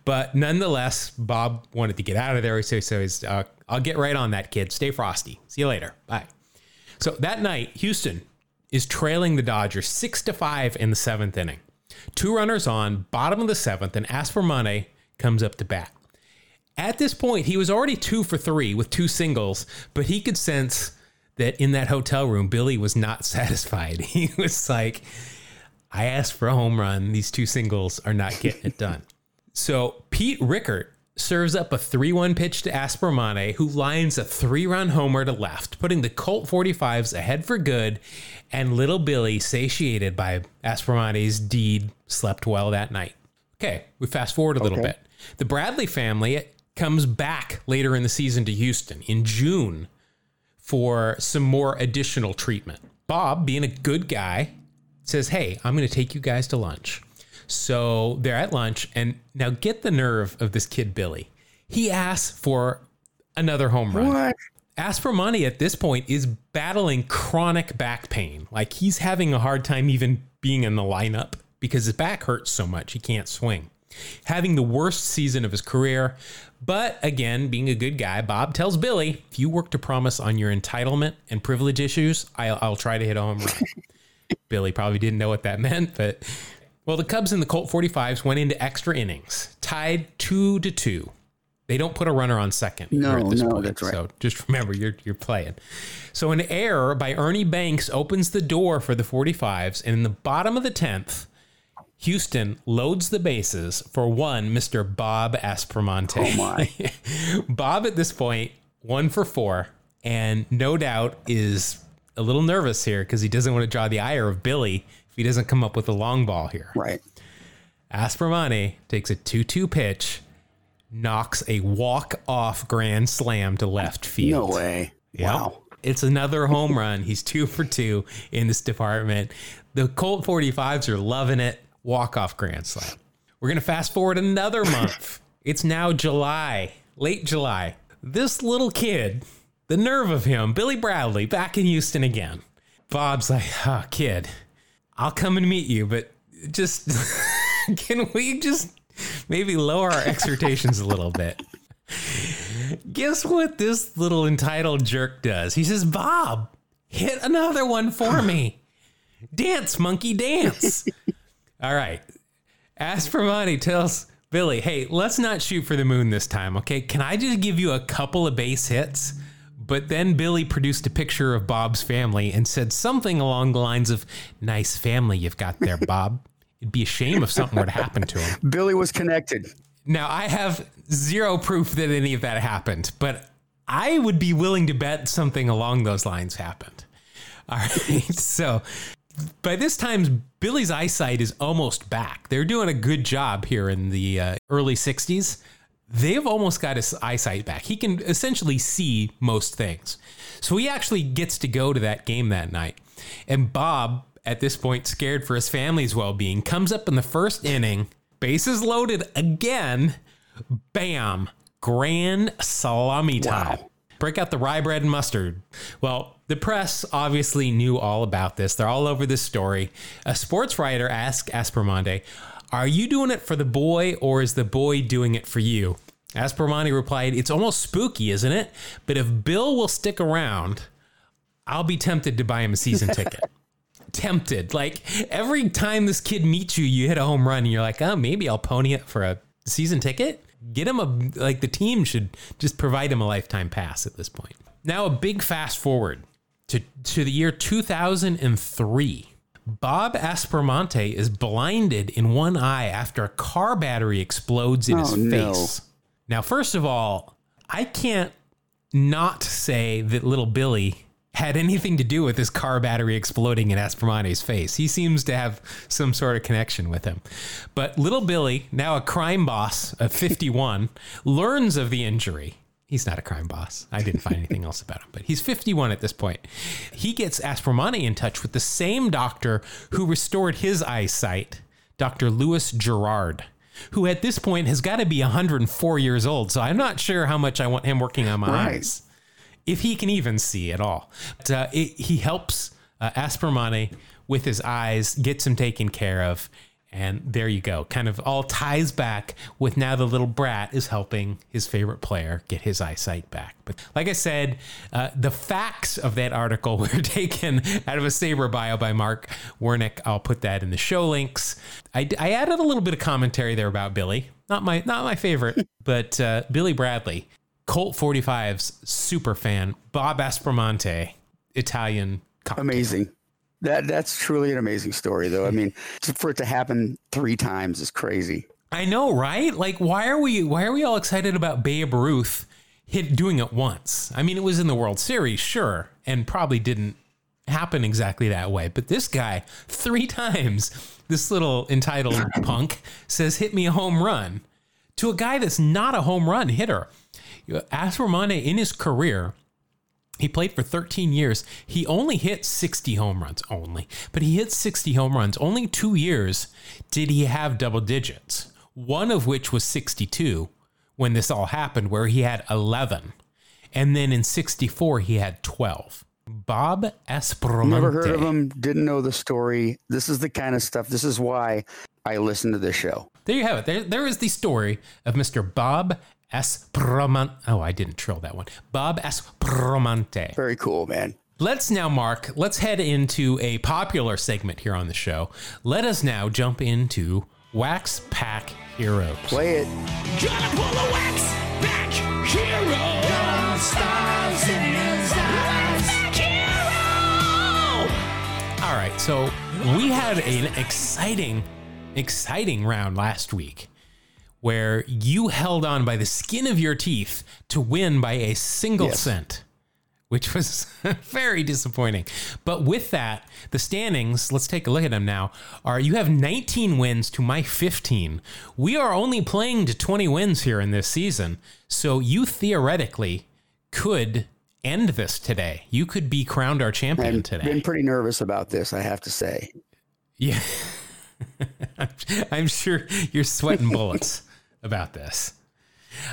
But nonetheless, Bob wanted to get out of there. So, so he's, uh, I'll get right on that, kid. Stay frosty. See you later. Bye. So that night, Houston is trailing the Dodgers six to five in the seventh inning. Two runners on, bottom of the seventh, and Aspromonte comes up to bat. At this point, he was already two for three with two singles, but he could sense that in that hotel room, Billy was not *laughs* satisfied. He was like, I asked for a home run. These two singles are not getting it done. *laughs* So Pete Richert serves up a 3 1 pitch to Aspromonte, who lines a three run homer to left, putting the Colt 45s ahead for good. And little Billy, satiated by Aspromonte's deed, slept well that night. Okay, we fast forward a little Okay. bit. The Bradley family comes back later in the season to Houston in June for some more additional treatment. Bob, being a good guy, says, Hey, I'm going to take you guys to lunch. So they're at lunch, and now get the nerve of this kid, Billy. He asks for another home run. What? Aspromonte at this point is battling chronic back pain. Like he's having a hard time even being in the lineup because his back hurts so much he can't swing. Having the worst season of his career. But again, being a good guy, Bob tells Billy, if you work to promise on your entitlement and privilege issues, I'll, I'll try to hit home run. *laughs* Billy probably didn't know what that meant, but well, the Cubs and the Colt 45s went into extra innings, tied two to two. They don't put a runner on second. No, at this no, point, that's right. So just remember, you're you're playing. So an error by Ernie Banks opens the door for the 45s, and in the bottom of the 10th, Houston loads the bases for one Mr. Bob Aspromonte. Oh my. *laughs* Bob at this point, one for four, and no doubt is a little nervous here because he doesn't want to draw the ire of Billy if he doesn't come up with a long ball here. Right. Aspromonte takes a 2 2 pitch, knocks a walk off grand slam to left field. No way. Yep. Wow. It's another home *laughs* run. He's two for two in this department. The Colt 45s are loving it. Walk off grand slam. We're going to fast forward another *laughs* month. it's now July, late July. This little kid, the nerve of him, Billy Bradley, back in Houston again. Bob's like, oh, kid, I'll come and meet you, but just *laughs* can we just maybe lower our expectations a little bit? Guess what this little entitled jerk does? He says, Bob, hit another one for me. Dance, monkey, dance. All right. Aspromonte tells Billy, hey, let's not shoot for the moon this time, okay? Can I just give you a couple of base hits? But then Billy produced a picture of Bob's family and said something along the lines of, nice family you've got there, Bob. It'd be a shame if something were to happen to him. *laughs* Billy was connected. Now, I have zero proof that any of that happened, but I would be willing to bet something along those lines happened. *laughs* All right. So by this time, Billy's eyesight is almost back. They're doing a good job here in the uh, early 60s. They've almost got his eyesight back. He can essentially see most things. So he actually gets to go to that game that night. And Bob, at this point, scared for his family's well being, comes up in the first inning, bases loaded again. Bam! Grand salami time. Wow. Break out the rye bread and mustard. Well, the press obviously knew all about this. They're all over this story. A sports writer asked Aspromonte, Are you doing it for the boy or is the boy doing it for you? Aspromonte replied, It's almost spooky, isn't it? But if Bill will stick around, I'll be tempted to buy him a season *laughs* ticket. Tempted. Like every time this kid meets you, you hit a home run and you're like, oh, maybe I'll pony it for a season ticket. Get him a, like the team should just provide him a lifetime pass at this point. Now, a big fast forward to, to the year 2003. Bob Aspromonte is blinded in one eye after a car battery explodes in oh, his Oh, no. face. Now, first of all, I can't not say that little Billy had anything to do with this car battery exploding in Aspromonte's face. He seems to have some sort of connection with him. But little Billy, now a crime boss of 51, *laughs* learns of the injury. He's not a crime boss. I didn't find anything else about him, but he's 51 at this point. He gets Aspromonte in touch with the same doctor who restored his eyesight, Dr. Louis Gerard, who at this point has got to be 104 years old. So I'm not sure how much I want him working on my Right. eyes if he can even see at all. But, uh, it, he helps uh, Aspromonte with his eyes, gets him taken care of, And there you go. Kind of all ties back with now the little brat is helping his favorite player get his eyesight back. But like I said, uh, the facts of that article *laughs* were taken out of a SABR bio by Mark Wernick. I'll put that in the show links. I, I added a little bit of commentary there about Billy. Not my not my favorite, *laughs* but uh, Billy Bradley, Colt 45's super fan, Bob Aspromonte, Italian. Cocktail. Amazing. That that's truly an amazing story, though. I mean, for it to happen three times is crazy. I know, right? Like, why are we why are we all excited about Babe Ruth hit doing it once? I mean, it was in the World Series, sure, and probably didn't happen exactly that way. But this guy, three times, this little entitled *laughs* punk says, "Hit me a home run," to a guy that's not a home run hitter. Aspromonte in his career he played for 13 years. He only hit 60 home runs, only, but he hit 60 home runs. Only two years did he have double digits, one of which was 62 when this all happened, where he had 11. And then in 64, he had 12. Bob Aspromonte. Never heard of him, didn't know the story. This is the kind of stuff, this is why I listen to this show. There you have it. There, there is the story of Mr. Bob Aspromonte. Oh, I didn't trill that one. Bob Aspromonte. Very cool, man. Let's now, Mark, let's head into a popular segment here on the show. Let us now jump into Wax Pack Heroes. Play it. Gonna pull a wax pack hero. Stars in his eyes. Hero. All right, so we had an exciting, exciting round last week where you held on by the skin of your teeth to win by a single Yes. cent, which was *laughs* very disappointing. But with that, the standings, let's take a look at them now, are you have 19 wins to my 15. We are only playing to 20 wins here in this season. So you theoretically could end this today. You could be crowned our champion today. I've today. been pretty nervous about this, I have to say. Yeah. *laughs* I'm sure you're sweating bullets about this.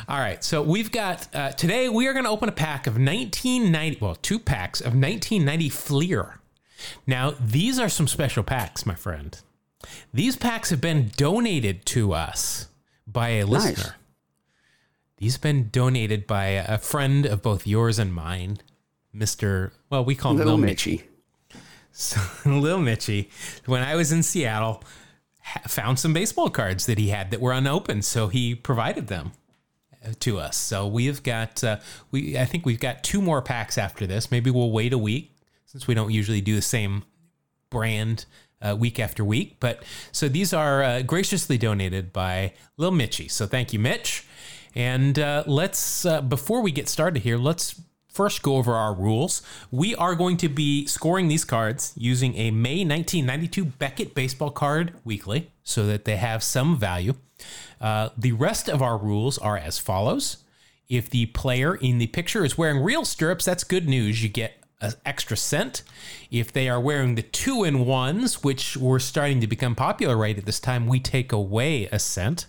All right, so we've got uh, today we are going to open a pack of 1990, well, two packs of 1990 Fleer. Now, these are some special packs, my friend. These packs have been donated to us by a listener. These have been donated by a friend of both yours and mine, Mr. Well, we call him Little Lil Mitch. Mitchy. *laughs* So, Lil Mitchy, when I was in Seattle, found some baseball cards that he had that were unopened, so he provided them uh, to us. So we've got uh, we I think we've got two more packs after this. Maybe we'll wait a week since we don't usually do the same brand uh, week after week. But so these are uh, graciously donated by Lil Mitchy. So thank you, Mitch. And uh, let's uh, before we get started here, let's first go over our rules. We are going to be scoring these cards using a May 1992 Beckett baseball card weekly so that they have some value. Uh, the rest of our rules are as follows. If the player in the picture is wearing real stirrups, that's good news. You get an extra cent. If they are wearing the two in ones, which were starting to become popular right at this time, we take away a cent.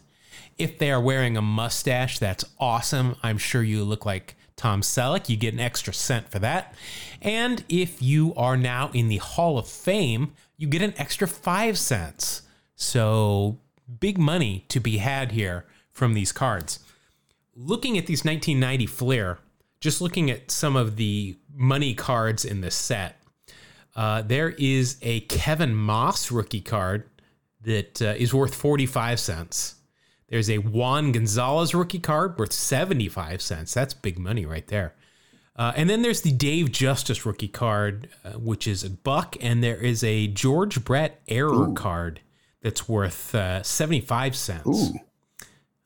If they are wearing a mustache, that's awesome. I'm sure you look like Tom Selleck. You get an extra cent for that. And if you are now in the Hall of Fame, you get an extra five cents. So big money to be had here from these cards. Looking at these 1990 Fleer, just looking at some of the money cards in this set, uh, there is a Kevin Maas rookie card that uh, is worth 45 cents. There's a Juan Gonzalez rookie card worth 75 cents. That's big money right there. Uh, and then there's the Dave Justice rookie card, uh, which is a buck. And there is a George Brett error card that's worth uh, 75 cents.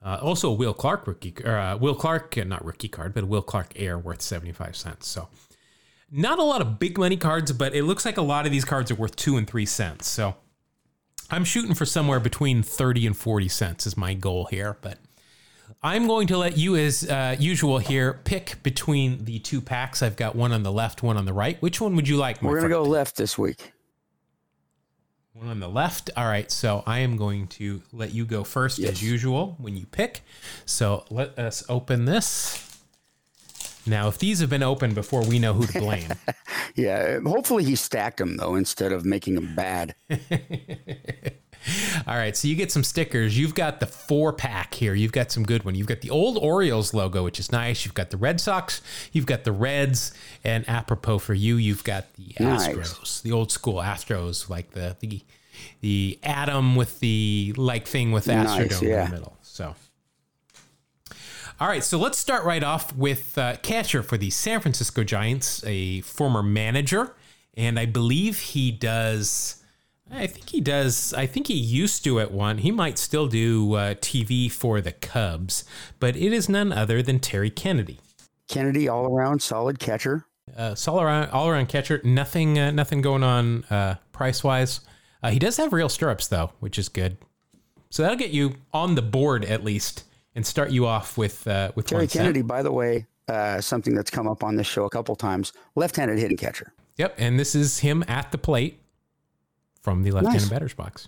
Uh, also, a Will Clark rookie, or uh, Will Clark, uh, not rookie card, but a Will Clark Air worth 75 cents. So, not a lot of big money cards, but it looks like a lot of these cards are worth two and three cents. So, I'm shooting for somewhere between 30 and 40 cents is my goal here. But I'm going to let you, as uh, usual, here pick between the two packs. I've got one on the left, one on the right. Which one would you like? We're going to go left this week. One on the left. All right. So I am going to let you go first as usual when you pick. So let us open this. Now, if these have been opened before, we know who to blame. *laughs* Yeah. Hopefully he stacked them, though, instead of making them bad. *laughs* All right, so you get some stickers. You've got the four pack here. You've got some good one. You've got the old Orioles logo, which is nice. You've got the Red Sox. You've got the Reds, and apropos for you, you've got the Nice. Astros, the old school Astros, like the the the atom with the like thing with Nice, Astrodome in the middle. All right, so let's start right off with uh, catcher for the San Francisco Giants, a former manager, and I believe he does. I think he does. I think he used to at one. He might still do uh, TV for the Cubs, but it is none other than Terry Kennedy. Kennedy, all around solid catcher. Uh, all around, all around catcher. Nothing, uh, nothing going on uh, price wise. Uh, he does have real stirrups though, which is good. So that'll get you on the board at least, and start you off with uh, with Terry. Kennedy, by the way, uh, something that's come up on this show a couple times. Left-handed hitting catcher. Yep, and this is him at the plate from the left-handed Nice. batter's box.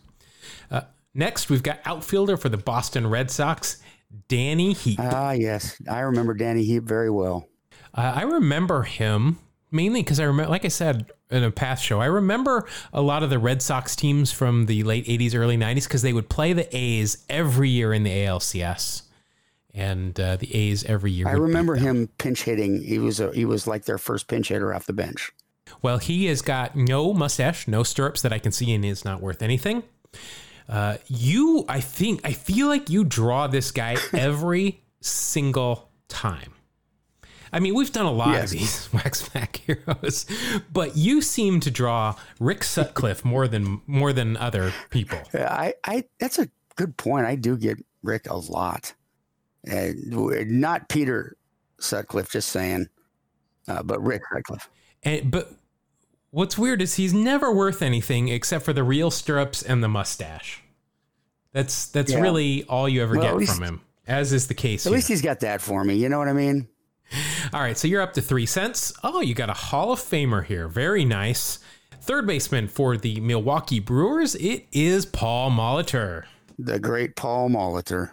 Uh, next, we've got outfielder for the Boston Red Sox, Danny Heep. Uh, Ah, yes, I remember Danny Heep very well. I remember him mainly because I remember, like I said in a past show, I remember a lot of the Red Sox teams from the late '80s, early '90s because they would play the A's every year in the ALCS, and uh, the A's every year. I remember him pinch hitting. He was a, he was like their first pinch hitter off the bench. Well, he has got no mustache, no stirrups that I can see, and is not worth anything. Uh, you, I think, I feel like you draw this guy *coughs* every single time. I mean, we've done a lot Yes. of these *laughs* Wax Pack heroes, but you seem to draw Rick Sutcliffe more than more than other people. *laughs* I, I that's a good point. I do get Rick a lot, uh, not Peter Sutcliffe. Just saying, uh, but Rick Sutcliffe. And but what's weird is he's never worth anything except for the real stirrups and the mustache. That's that's Yeah. really all you ever Well, get least- from him, as is the case At here. least he's got that for me. You know what I mean? All right, so you're up to three cents. Oh, you got a Hall of Famer here. Very nice. Third baseman for the Milwaukee Brewers, it is Paul Molitor, The great Paul Molitor.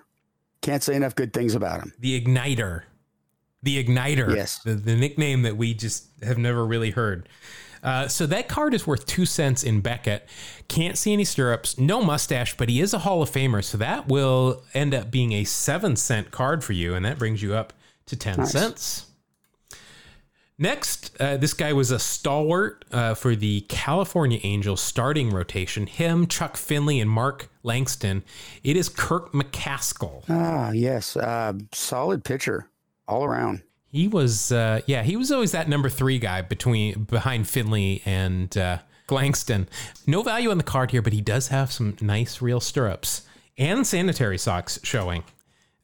Can't say enough good things about him. the Igniter. The Igniter. Yes. The, the nickname that we just have never really heard. Uh, so that card is worth two cents in Beckett. Can't see any stirrups, no mustache, but he is a Hall of Famer. So that will end up being a seven cent card for you, and that brings you up to 10 Nice. cents. Next, uh, this guy was a stalwart uh, for the California Angels starting rotation. Him, Chuck Finley, and Mark Langston. It is Kirk McCaskill. Ah, yes, uh, solid pitcher all around. He was, uh, yeah, he was always that number three guy between behind Finley and uh, Langston. No value on the card here, but he does have some nice real stirrups and sanitary socks showing.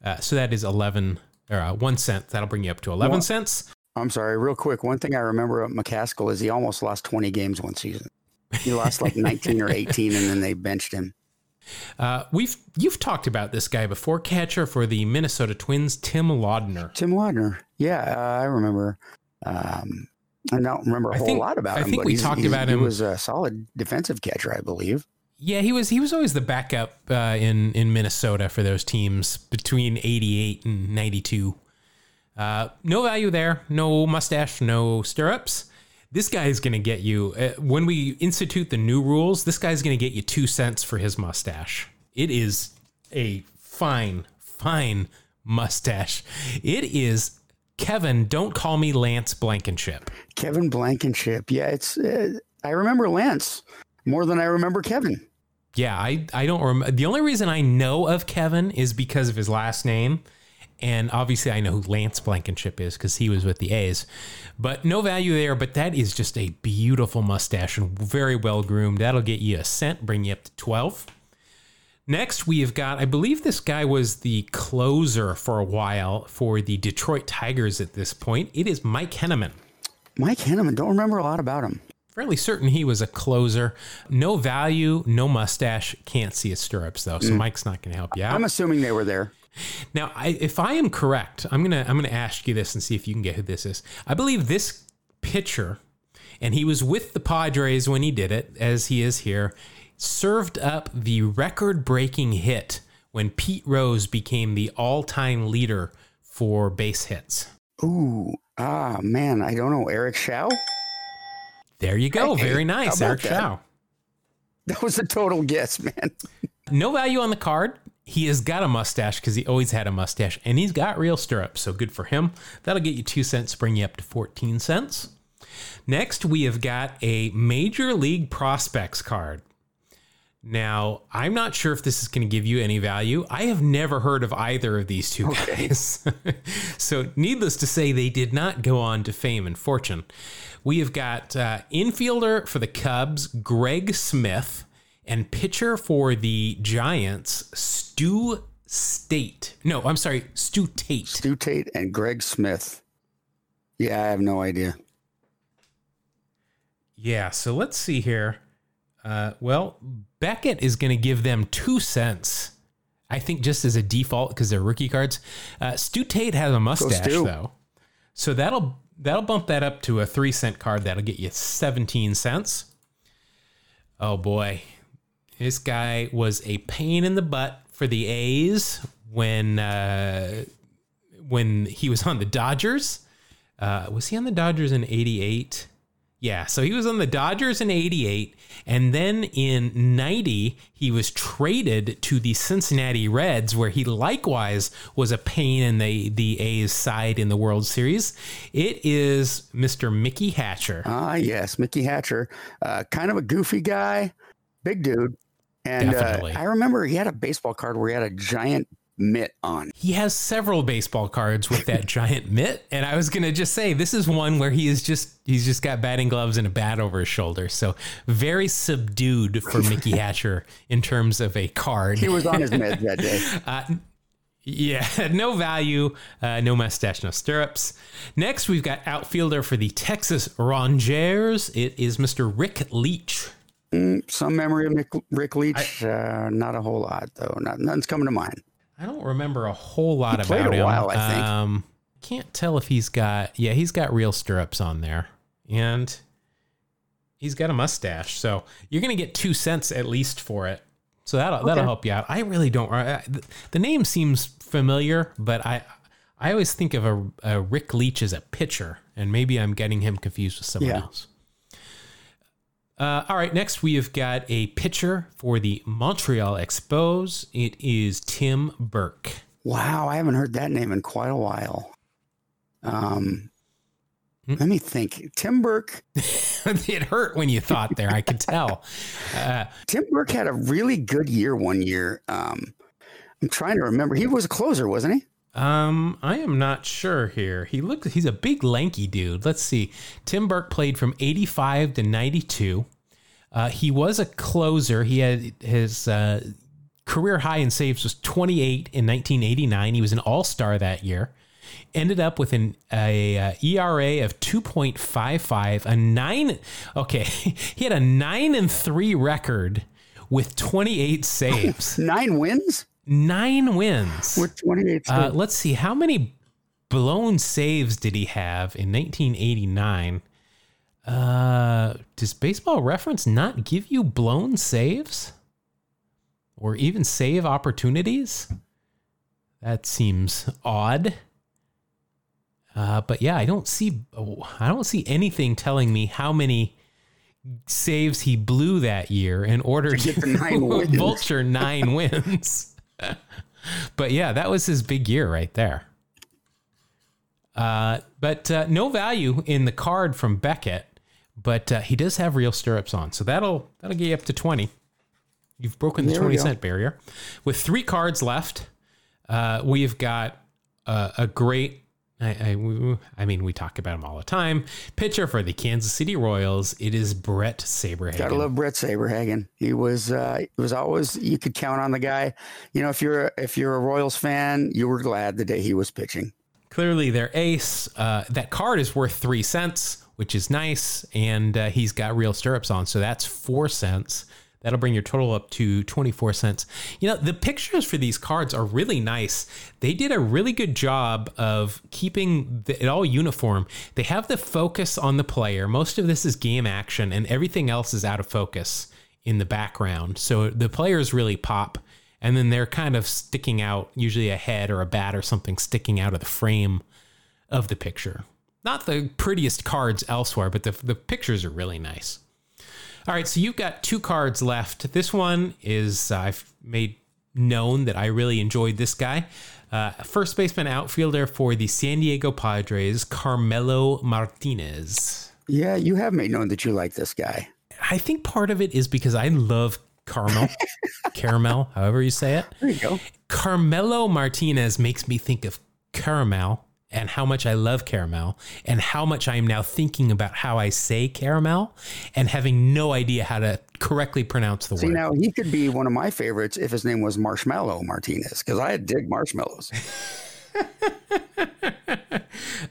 Uh, so that is eleven or uh, one cent. That'll bring you up to eleven Well- cents. I'm sorry, real quick. One thing I remember of McCaskill is he almost lost 20 games one season. He lost like 19 or 18, and then they benched him. Uh, we've you've talked about this guy before. Catcher for the Minnesota Twins, Tim Laudner. Tim Wadner. Yeah, uh, I remember. Um, I don't remember a I whole think- lot about I him. think but we talked about He him- was a solid defensive catcher, I believe. Yeah, he was he was always the backup uh, in in Minnesota for those teams between '88 and '92. Uh, no value there, no mustache, no stirrups. This guy is going to get you uh, when we institute the new rules. This guy's going to get you two cents for his mustache. It is a fine, fine mustache. It is Kevin. Don't call me Lance Blankenship. Kevin Blankenship. Yeah, it's. Uh, I remember Lance more than I remember Kevin. Yeah, I I don't remember. The only reason I know of Kevin is because of his last name, and obviously I know who Lance Blankenship is because he was with the A's. But no value there. But that is just a beautiful mustache and very well groomed. That'll get you a cent, bring you up to twelve. Next, we have got, I believe this guy was the closer for a while for the Detroit Tigers at this point. It is Mike Henneman. Mike Henneman. Don't remember a lot about him. Fairly certain he was a closer. No value, no mustache. Can't see his stirrups though, so mm. Mike's not going to help you out. I'm assuming they were there. Now, I, if I am correct, I'm gonna I'm gonna ask you this and see if you can get who this is. I believe this pitcher, and he was with the Padres when he did it, as he is here, served up the record-breaking hit when Pete Rose became the all-time leader for base hits. Ooh, ah, man, I don't know. Eric Show. There you go. Hey, Very nice, Eric that? Show. *laughs* That was a total guess, man. No value on the card. He has got a mustache because he always had a mustache, and he's got real stirrups, so good for him. That'll get you two cents, bring you up to 14 cents. Next, we have got a Major League Prospects card. Now, I'm not sure if this is going to give you any value. I have never heard of either of these two guys. *laughs* so, needless to say, they did not go on to fame and fortune. We have got uh, infielder for the Cubs, Greg Smith, and pitcher for the Giants, Stu State. No, I'm sorry, Stu Tate. Stu Tate and Greg Smith. Yeah, I have no idea. Yeah, so let's see here. Uh, well, Beckett is going to give them two cents. I think just as a default because they're rookie cards. Uh, Stu Tate has a mustache though, so that'll that'll bump that up to a three cent card. That'll get you seventeen cents. Oh boy, this guy was a pain in the butt for the A's when uh, when he was on the Dodgers. Uh, was he on the Dodgers in '88? Yeah, so he was on the Dodgers in 88 and then in 90 he was traded to the Cincinnati Reds where he likewise was a pain in the the A's side in the World Series. It is Mr. Mickey Hatcher. Ah, yes, Mickey Hatcher, uh, kind of a goofy guy, big dude, and uh, I remember he had a baseball card where he had a giant mitt on. He has several baseball cards with that *laughs* giant mitt and I was going to just say this is one where he is just he's just got batting gloves and a bat over his shoulder. So very subdued for Mickey *laughs* Hatcher in terms of a card. He was on his mitt that day. *laughs* Uh, yeah, no value, uh, no mustache, no stirrups. Next, we've got outfielder for the Texas Rangers. It is Mr. Rick Leach. Mm, Some memory of Mick, Rick Leach, uh, not a whole lot though. Not, nothing's coming to mind. I don't remember a whole lot He played about a him. while, I think. Um, can't tell if he's got. Yeah, he's got real stirrups on there, and he's got a mustache. So you're gonna get two cents at least for it. So that'll that'll help you out. I really don't. I, the- the name seems familiar, but I I always think of a, a Rick Leach as a pitcher, and maybe I'm getting him confused with someone Yeah. else. Uh, all right, next we have got a pitcher for the Montreal Expos. It is Tim Burke. Wow, I haven't heard that name in quite a while. Um, Hmm. let me think. Tim Burke. *laughs* it hurt when you thought there. I could tell. *laughs* Uh, Tim Burke had a really good year one year. Um, I'm trying to remember. He was a closer, wasn't he? Um, I am not sure here. He looked. He's a big, lanky dude. Let's see. Tim Burke played from '85 to '92. Uh, he was a closer. He had his uh, career high in saves was 28 in 1989. He was an All Star that year. Ended up with an a, uh ERA of 2.55, a nine. Okay, *laughs* he had a nine and three record with 28 saves, *laughs* Nine wins nine wins. with 28. Uh, let's see, how many blown saves did he have in 1989? Uh, does Baseball Reference not give you blown saves or even save opportunities? That seems odd. Uh, but yeah, I don't see I don't see anything telling me how many saves he blew that year in order to, get the nine *laughs* vulture nine wins. But yeah, that was his big year right there. Uh, but uh, no value in the card from Beckett, but uh, he does have real stirrups on, so that'll that'll get you up to twenty. You've broken the There twenty cent barrier. With three cards left, uh, we've got uh, a great. I, I, we- I mean, we talk about him all the time. Pitcher for the Kansas City Royals. It is Bret Saberhagen. Gotta love Bret Saberhagen. He was uh, he was always you could count on the guy. You know, if you're if you're a Royals fan, you were glad the day he was pitching. clearly their ace. Uh, that card is worth three cents, which is nice, and uh, he's got real stirrups on, so that's four cents. That'll bring your total up to 24 cents. You know, the pictures for these cards are really nice. They did a really good job of keeping it all uniform. They have the focus on the player. Most of this is game action, and everything else is out of focus in the background. So the players really pop and then they're kind of sticking out, usually a head or a bat or something sticking out of the frame of the picture. Not the prettiest cards elsewhere, but the, the pictures are really nice. All right, so you've got two cards left. This one is uh, I've made known that I really enjoyed this guy. Uh, first baseman outfielder for the San Diego Padres, Carmelo Martinez. Yeah, you have made known that you like this guy. I think part of it is because I love caramel, *laughs* caramel, however you say it. There you go. Carmelo Martinez makes me think of caramel and how much I love caramel and how much I am now thinking about how I say caramel and having no idea how to correctly pronounce the word. See, word. now he could be one of my favorites if his name was Marshmallow Martinez, because I dig marshmallows. *laughs*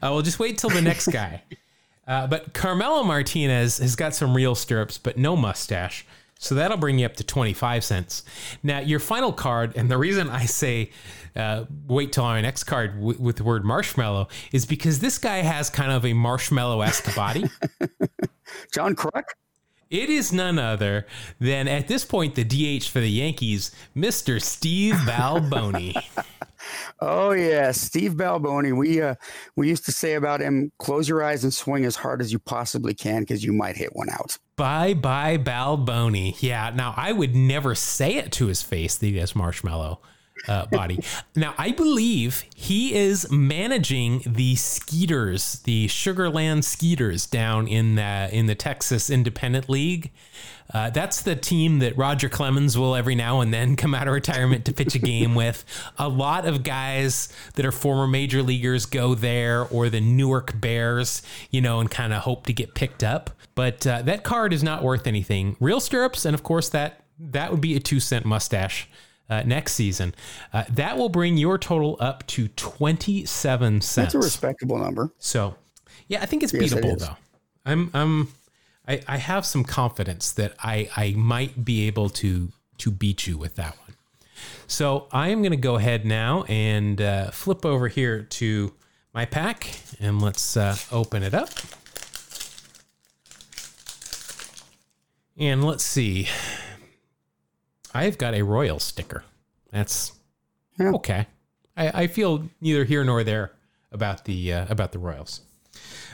Uh, well, just wait till the next guy. *laughs* Uh, but Carmelo Martinez has got some real stirrups, but no mustache. So that'll bring you up to 25 cents. Now, your final card, and the reason I say uh, wait till our next card w- with the word marshmallow is because this guy has kind of a marshmallow esque body. *laughs* John Kruk? It is none other than, at this point, the DH for the Yankees, Mr. Steve Balboni. *laughs* Oh yeah, Steve Balboni. We uh, we used to say about him: close your eyes and swing as hard as you possibly can, because you might hit one out. Bye bye Balboni. Yeah, now I would never say it to his face that he has marshmallow uh, body. now I believe he is managing the Skeeters, the Sugar Land Skeeters down in the in the Texas Independent League. Uh, that's the team that Roger Clemens will every now and then come out of retirement to pitch a game with. A lot of guys that are former major leaguers go there, or the Newark Bears, you know, and kind of hope to get picked up. But uh, that card is not worth anything. Real stirrups, and of course that that would be a two cent mustache. Uh, next season, uh, that will bring your total up to twenty-seven cents. That's a respectable number. So, yeah, I think it's Yes, beatable is. though. I'm I'm I, I have some confidence that I I might be able to to beat you with that one. So I am going to go ahead now and uh, flip over here to my pack and let's uh, open it up. And let's see. I've got a royal sticker. That's Yeah. okay. I, I feel neither here nor there about the uh, about the Royals.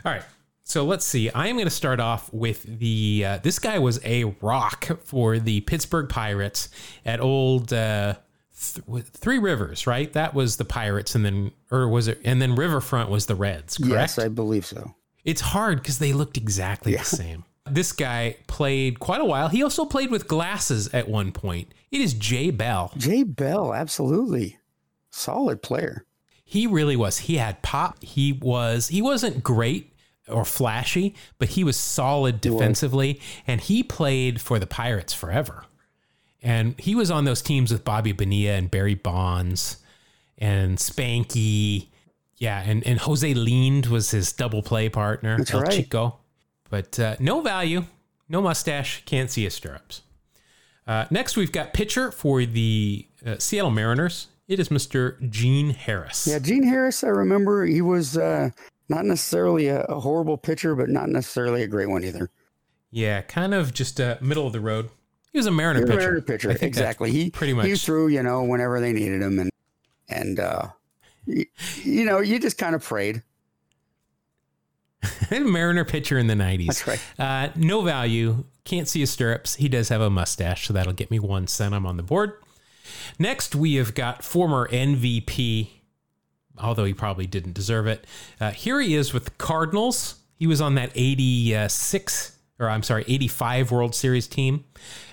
All right. So let's see. I am going to start off with the. Uh, this guy was a rock for the Pittsburgh Pirates at old uh, th- Three Rivers, right? That was the Pirates, and then or was it? And then Riverfront was the Reds. Correct. Yes, I believe so. It's hard because they looked exactly the same. This guy played quite a while. He also played with glasses at one point. It is Jay Bell. Jay Bell, absolutely solid player. He really was. He had pop. He was. He wasn't great or flashy, but he was solid defensively, and he played for the Pirates forever. And he was on those teams with Bobby Bonilla and Barry Bonds and Spanky. Yeah, and, and Jose Lind was his double play partner. That's El right. Chico. But uh, no value, no mustache, can't see his stirrups. Uh, next, we've got pitcher for the uh, Seattle Mariners. It is Mr. Gene Harris. Yeah, Gene Harris, I remember he was uh, not necessarily a, a horrible pitcher, but not necessarily a great one either. Yeah, kind of just uh, middle of the road. He was a Mariner He was a pitcher. Mariner pitcher, exactly. He pretty much. he threw, you know, whenever they needed him, and and uh, you, you know, you just kind of prayed. *laughs* Mariner pitcher in the 90s. That's right. Uh, no value. Can't see his stirrups. He does have a mustache, so that'll get me one cent. I'm on the board. Next, we have got former MVP, although he probably didn't deserve it. Uh, here he is with the Cardinals. He was on that 86, or I'm sorry, 85 World Series team.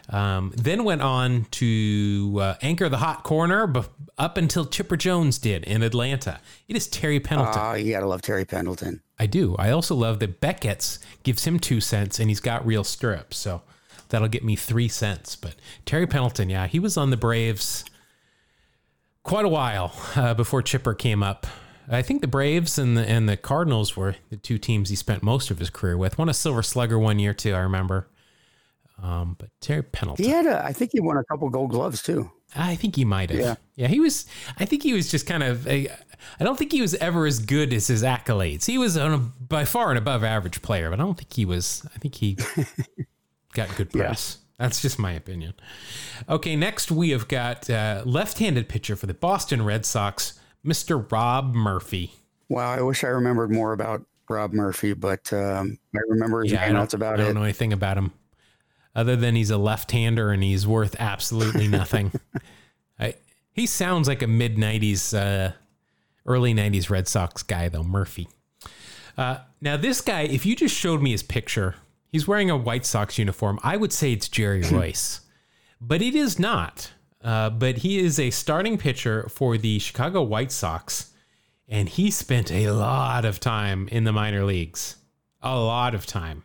Um, then went on to uh, anchor the hot corner bef- up until Chipper Jones did in Atlanta. It is Terry Pendleton. Ah, you gotta love Terry Pendleton. I do. I also love that Beckett's gives him two cents and he's got real stirrups. So that'll get me three cents. But Terry Pendleton, yeah, he was on the Braves quite a while uh, before Chipper came up. I think the Braves and the and the Cardinals were the two teams he spent most of his career with. Won a Silver Slugger one year too, I remember. Um, but Terry Pendleton, He had a, I think he won a couple Gold Gloves too. I think he might have. Yeah. Yeah. he was. I think he was just kind of. A, I don't think he was ever as good as his accolades. He was on a, by far an above average player, but I don't think he was. I think he *laughs* got good press. That's just my opinion. Okay, next we have got uh, left-handed pitcher for the Boston Red Sox, Mr. Rob Murphy. Wow, I wish I remembered more about Rob Murphy, but um, I remember his Yeah, I about it. I don't it. know anything about him. other than he's a left-hander and he's worth absolutely nothing. *laughs* I, he sounds like a mid '90s, uh, early '90s Red Sox guy though, Murphy. Uh, now this guy, if you just showed me his picture, he's wearing a White Sox uniform. I would say it's Jerry *clears throat* Royce, but it is not. Uh, but he is a starting pitcher for the Chicago White Sox, and he spent a lot of time in the minor leagues. A lot of time.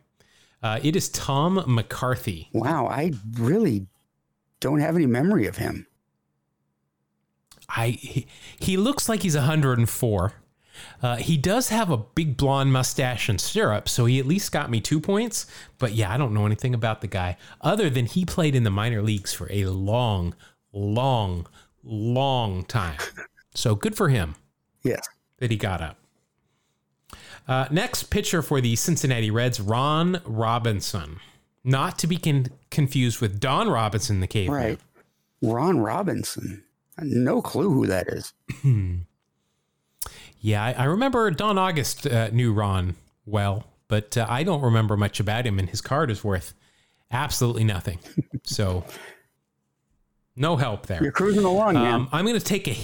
Uh, it is Tom McCarthy. Wow, I really don't have any memory of him. I he, he looks like he's 104. Uh, he does have a big blonde mustache and stirrups, so he at least got me two points. But yeah, I don't know anything about the guy other than he played in the minor leagues for a long, long, long time. So good for him Yes. that he got up. Uh, next pitcher for the Cincinnati Reds, Ron Robinson. Not to be con- confused with Don Robinson, the caveman. Right. Ron Robinson. No clue who that is. *clears throat* Yeah, I, I remember Don August uh, knew Ron well, but uh, I don't remember much about him, and his card is worth absolutely nothing. so, no help there. You're cruising along, man. Um, I'm going to take a.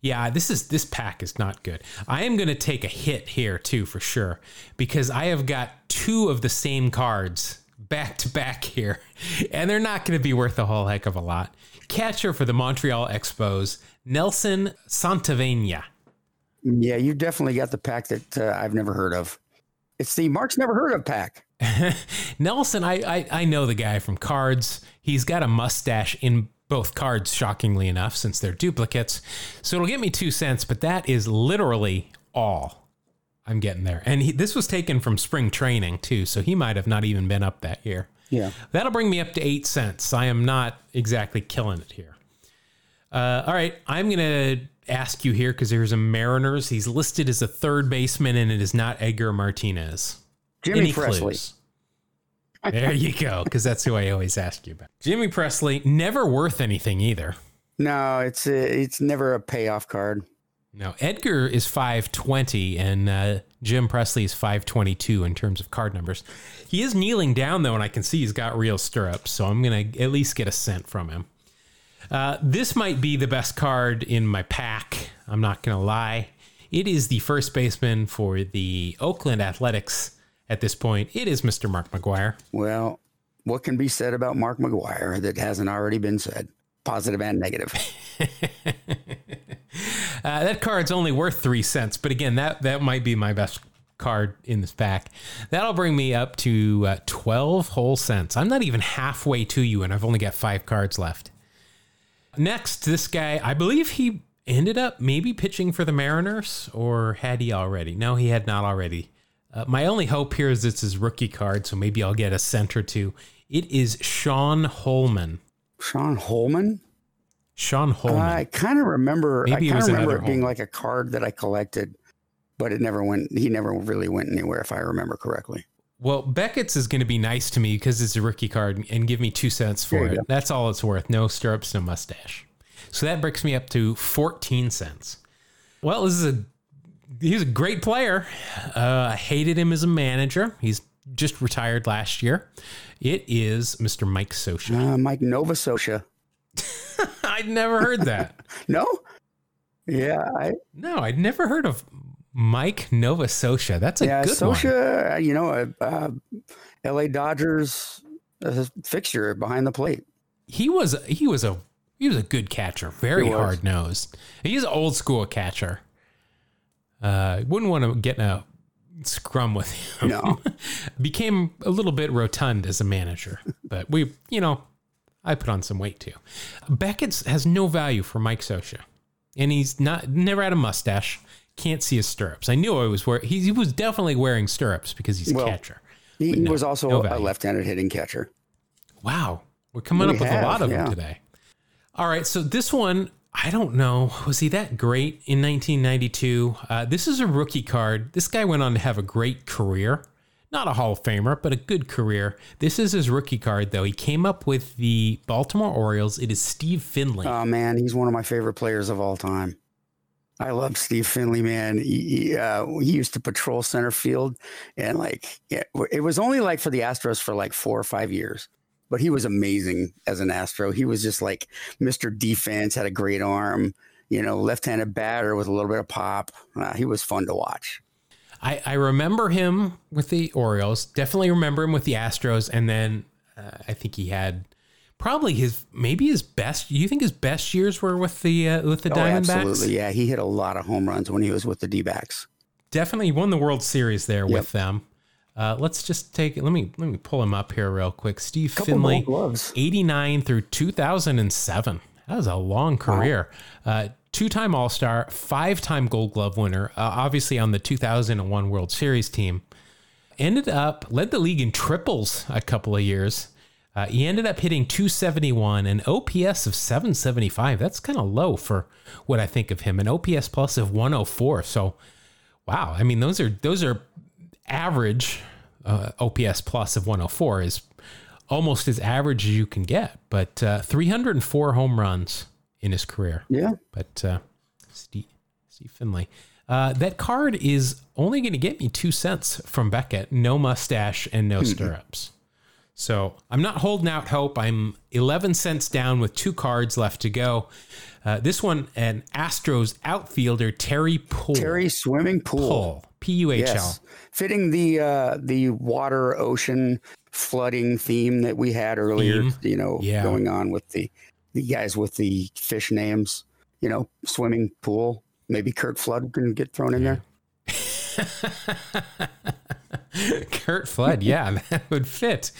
Yeah, this is this pack is not good. I am going to take a hit here too for sure because I have got two of the same cards back to back here, *laughs* and they're not going to be worth a whole heck of a lot. Catcher for the Montreal Expos, Nelson Santovenia. yeah, you definitely got the pack that uh, I've never heard of. It's the Mark's never heard of pack. *laughs* Nelson, I, I I know the guy from cards. He's got a mustache in both cards, shockingly enough, since they're duplicates. So it'll get me two cents, but that is literally all I'm getting there. And he, this was taken from spring training too, so he might have not even been up that year. Yeah. That'll bring me up to eight cents. I am not exactly killing it here. Uh, all right, I'm gonna ask you here because there's a Mariners. He's listed as a third baseman, and it is not Edgar Martinez. Jimmy Any Presley. clues? There you go, because that's who I always ask you about. Jimmy Presley, never worth anything either. No, it's uh it's never a payoff card. No, Edgar is 520 and uh, Jim Presley is 522 in terms of card numbers. He is kneeling down though, and I can see he's got real stirrups, so I'm going to at least get a cent from him. Uh, this might be the best card in my pack. I'm not going to lie. It is the first baseman for the Oakland Athletics at this point. It is Mr. Mark McGwire. Well, what can be said about Mark McGwire that hasn't already been said? Positive and negative. *laughs* Uh, that card's only worth three cents, but again, that that might be my best card in this pack. That'll bring me up to uh, twelve whole cents. I'm not even halfway to you, and I've only got five cards left. Next, this guy, I believe he ended up maybe pitching for the Mariners, or had he already? No, he had not already. Uh, my only hope here is it's his rookie card, so maybe I'll get a cent or two. It is Sean Holman. Sean Holman. Sean Holman. I kind of remember. Maybe I kind of remember it being Holman. like a card that I collected, but it never went. He never really went anywhere, if I remember correctly. Well, Beckett's is going to be nice to me because it's a rookie card and give me two cents for it. go. That's all it's worth. No stirrups, no mustache. So that brings me up to 14 cents. Well, this is a he's a great player. Uh, I hated him as a manager. He's just retired last year. It is Mr. Mike Scioscia. Uh, Mike Novososha. *laughs* I'd never heard that. *laughs* No. Yeah, I, No, I'd never heard of Mike Nova Sosha. That's a yeah, good one. Scioscia. uh, You know, uh, uh, L.A. Dodgers uh, fixture behind the plate. he was he was a he was a good catcher, very hard nosed. He's an old school catcher. Uh, wouldn't want to get in a scrum with him. No. *laughs* Became a little bit rotund as a manager, but we, you know, I put on some weight too. Beckett's has no value for Mike Scioscia, and he's not never had a mustache. Can't see his stirrups. I knew I was wearing. He, he was definitely wearing stirrups because he's a Well, catcher. He no, was also no a left-handed hitting catcher. Wow. We're coming We up with a lot of yeah. them today. All right. So this one, I don't know. Was he that great in 1992? Uh, this is a rookie card. This guy went on to have a great career. Not a Hall of Famer, but a good career. This is his rookie card, though. He came up with the Baltimore Orioles. It is Steve Finley. Oh man, he's one of my favorite players of all time. I love Steve Finley, man. He, he, uh, he used to patrol center field, and like, yeah, it was only like for the Astros for like four or five years. But he was amazing as an Astro. He was just like Mr. Defense, had a great arm, you know, left-handed batter with a little bit of pop. Uh, he was fun to watch. I, I remember him with the Orioles. Definitely remember him with the Astros, and then uh, I think he had probably his maybe his best. You think his best years were with the uh, with the Oh, Diamondbacks? absolutely. Yeah, he hit a lot of home runs when he was with the D-backs. Definitely won the World Series there with them. Uh, let's just take let me let me pull him up here real quick. Steve Couple Finley, 89 through 2007. That was a long career. Uh, Two time All Star, five time Gold Glove winner, uh, obviously on the 2001 World Series team. Ended up, led the league in triples a couple of years. Uh, he ended up hitting 271, an OPS of 775. That's kind of low for what I think of him. An OPS plus of 104. So, wow. I mean, those are those are average. Uh, OPS plus of 104 is almost as average as you can get. But uh, 304 home runs in his career. Yeah. But uh, Steve, Steve Finley. Uh, that card is only going to get me two cents from Beckett. No mustache and no stirrups. So I'm not holding out hope. I'm 11 cents down with two cards left to go. Uh, this one, an Astros outfielder, Terry Puhl. Terry swimming pool. Puhl. P U H L. Yes. Fitting the uh, the water ocean flooding theme that we had earlier, Theme. you know, Yeah. going on with the the guys with the fish names, you know, swimming pool. Maybe Curt Flood can get thrown in there. *laughs* Curt Flood, yeah, *laughs* that would fit.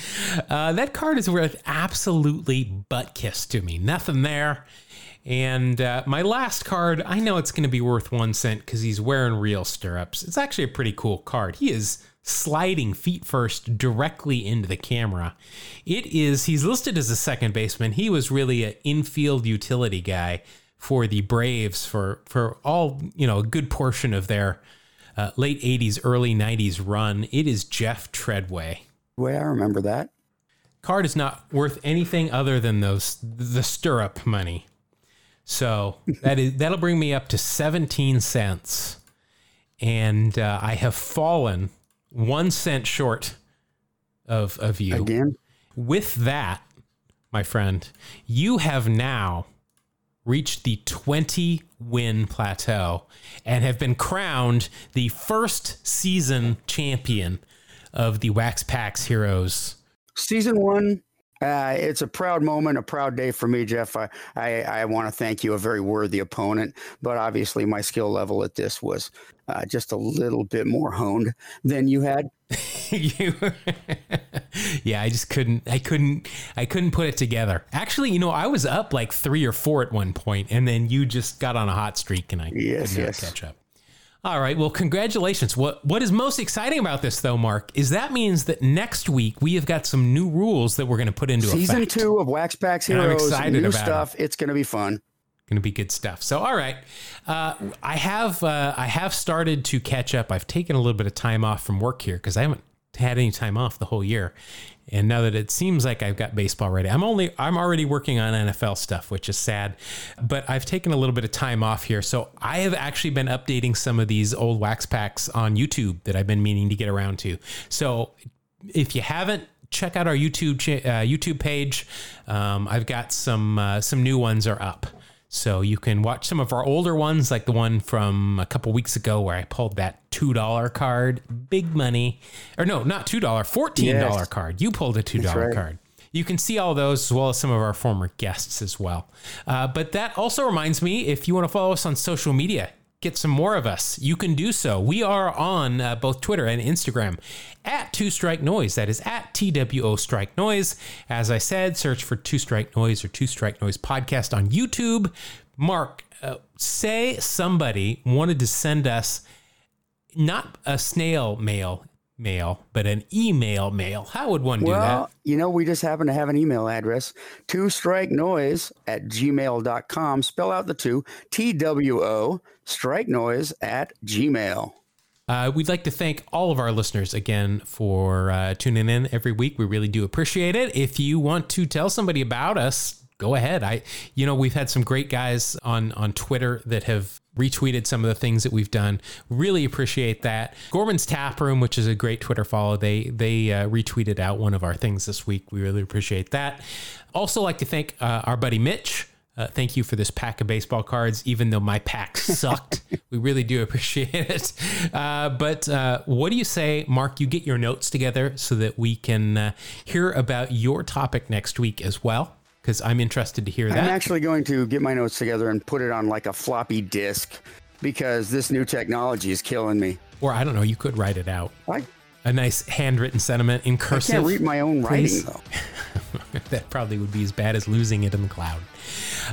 Uh, that card is worth absolutely butt kiss to me. Nothing there. And uh, my last card, I know it's going to be worth one cent because he's wearing real stirrups. It's actually a pretty cool card. He is sliding feet first directly into the camera. It is, he's listed as a second baseman. He was really an infield utility guy for the Braves for, for all, you know, a good portion of their uh, late 80s, early 90s run. It is Jeff Treadway. Way I remember that. Card is not worth anything other than those the stirrup money. So that is that'll bring me up to 17 cents, and uh, I have fallen one cent short of of you. Again, With that, my friend, you have now reached the 20 win plateau and have been crowned the first season champion of the Wax Packs Heroes. season one. Uh, it's a proud moment, a proud day for me, Jeff. I, I, I want to thank you, a very worthy opponent, but obviously my skill level at this was uh, just a little bit more honed than you had. *laughs* you yeah i just couldn't i couldn't i couldn't put it together actually you know i was up like three or four at one point and then you just got on a hot streak and i Yes, could yes. catch up all right well congratulations what what is most exciting about this though mark is that means that next week we have got some new rules that we're going to put into a Season effect two of Wax Packs And I'm Heroes, excited new about it. stuff. It's going to be fun. going to be good stuff. So, all right, uh, I have uh, I have started to catch up. I've taken a little bit of time off from work here because I haven't had any time off the whole year, and now that it seems like I've got baseball ready, I'm only I'm already working on NFL stuff, which is sad. But I've taken a little bit of time off here, so I have actually been updating some of these old wax packs on YouTube that I've been meaning to get around to. So if you haven't check out our youtube uh, youtube page um, i've got some uh, some new ones are up so you can watch some of our older ones like the one from a couple weeks ago where i pulled that $2 card big money or no not $2 $14 Yes. card you pulled a $2 right. card you can see all those as well as some of our former guests as well. Uh, but that also reminds me if you want to follow us on social media, get some more of us, you can do so. We are on uh, both Twitter and Instagram at Two Strike Noise. That is at TWO Strike Noise. As I said, search for Two Strike Noise or Two Strike Noise podcast on YouTube. Mark, uh, say somebody wanted to send us not a snail mail mail, but an email mail. How would one do that? Well, that? you know, we just happen to have an email address, two strike noise at gmail.com. Spell out the two, T W O, strike noise at gmail. Uh, we'd like to thank all of our listeners again for uh, tuning in every week. We really do appreciate it. If you want to tell somebody about us, go ahead. I, you know, we've had some great guys on on Twitter that have retweeted some of the things that we've done. Really appreciate that. Gorman's Tap Room, which is a great Twitter follow, they they uh, retweeted out one of our things this week. We really appreciate that. Also, like to thank uh, our buddy Mitch. Uh, thank you for this pack of baseball cards, even though my pack *laughs* sucked. we really do appreciate it. Uh, but uh, what do you say, Mark? You get your notes together so that we can uh, hear about your topic next week as well because I'm interested to hear that. I'm actually going to get my notes together and put it on like a floppy disk because this new technology is killing me. or I don't know, you could write it out. I, A nice handwritten sentiment in cursive. I can't read my own writing please. though. *laughs* that probably would be as bad as losing it in the cloud.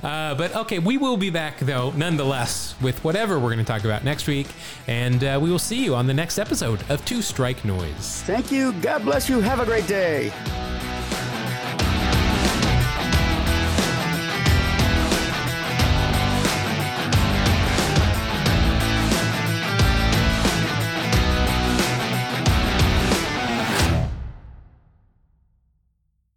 Uh, but okay, we will be back though, nonetheless, with whatever we're going to talk about next week, and uh, we will see you on the next episode of Two Strike Noise. Thank you. God bless you. Have a great day.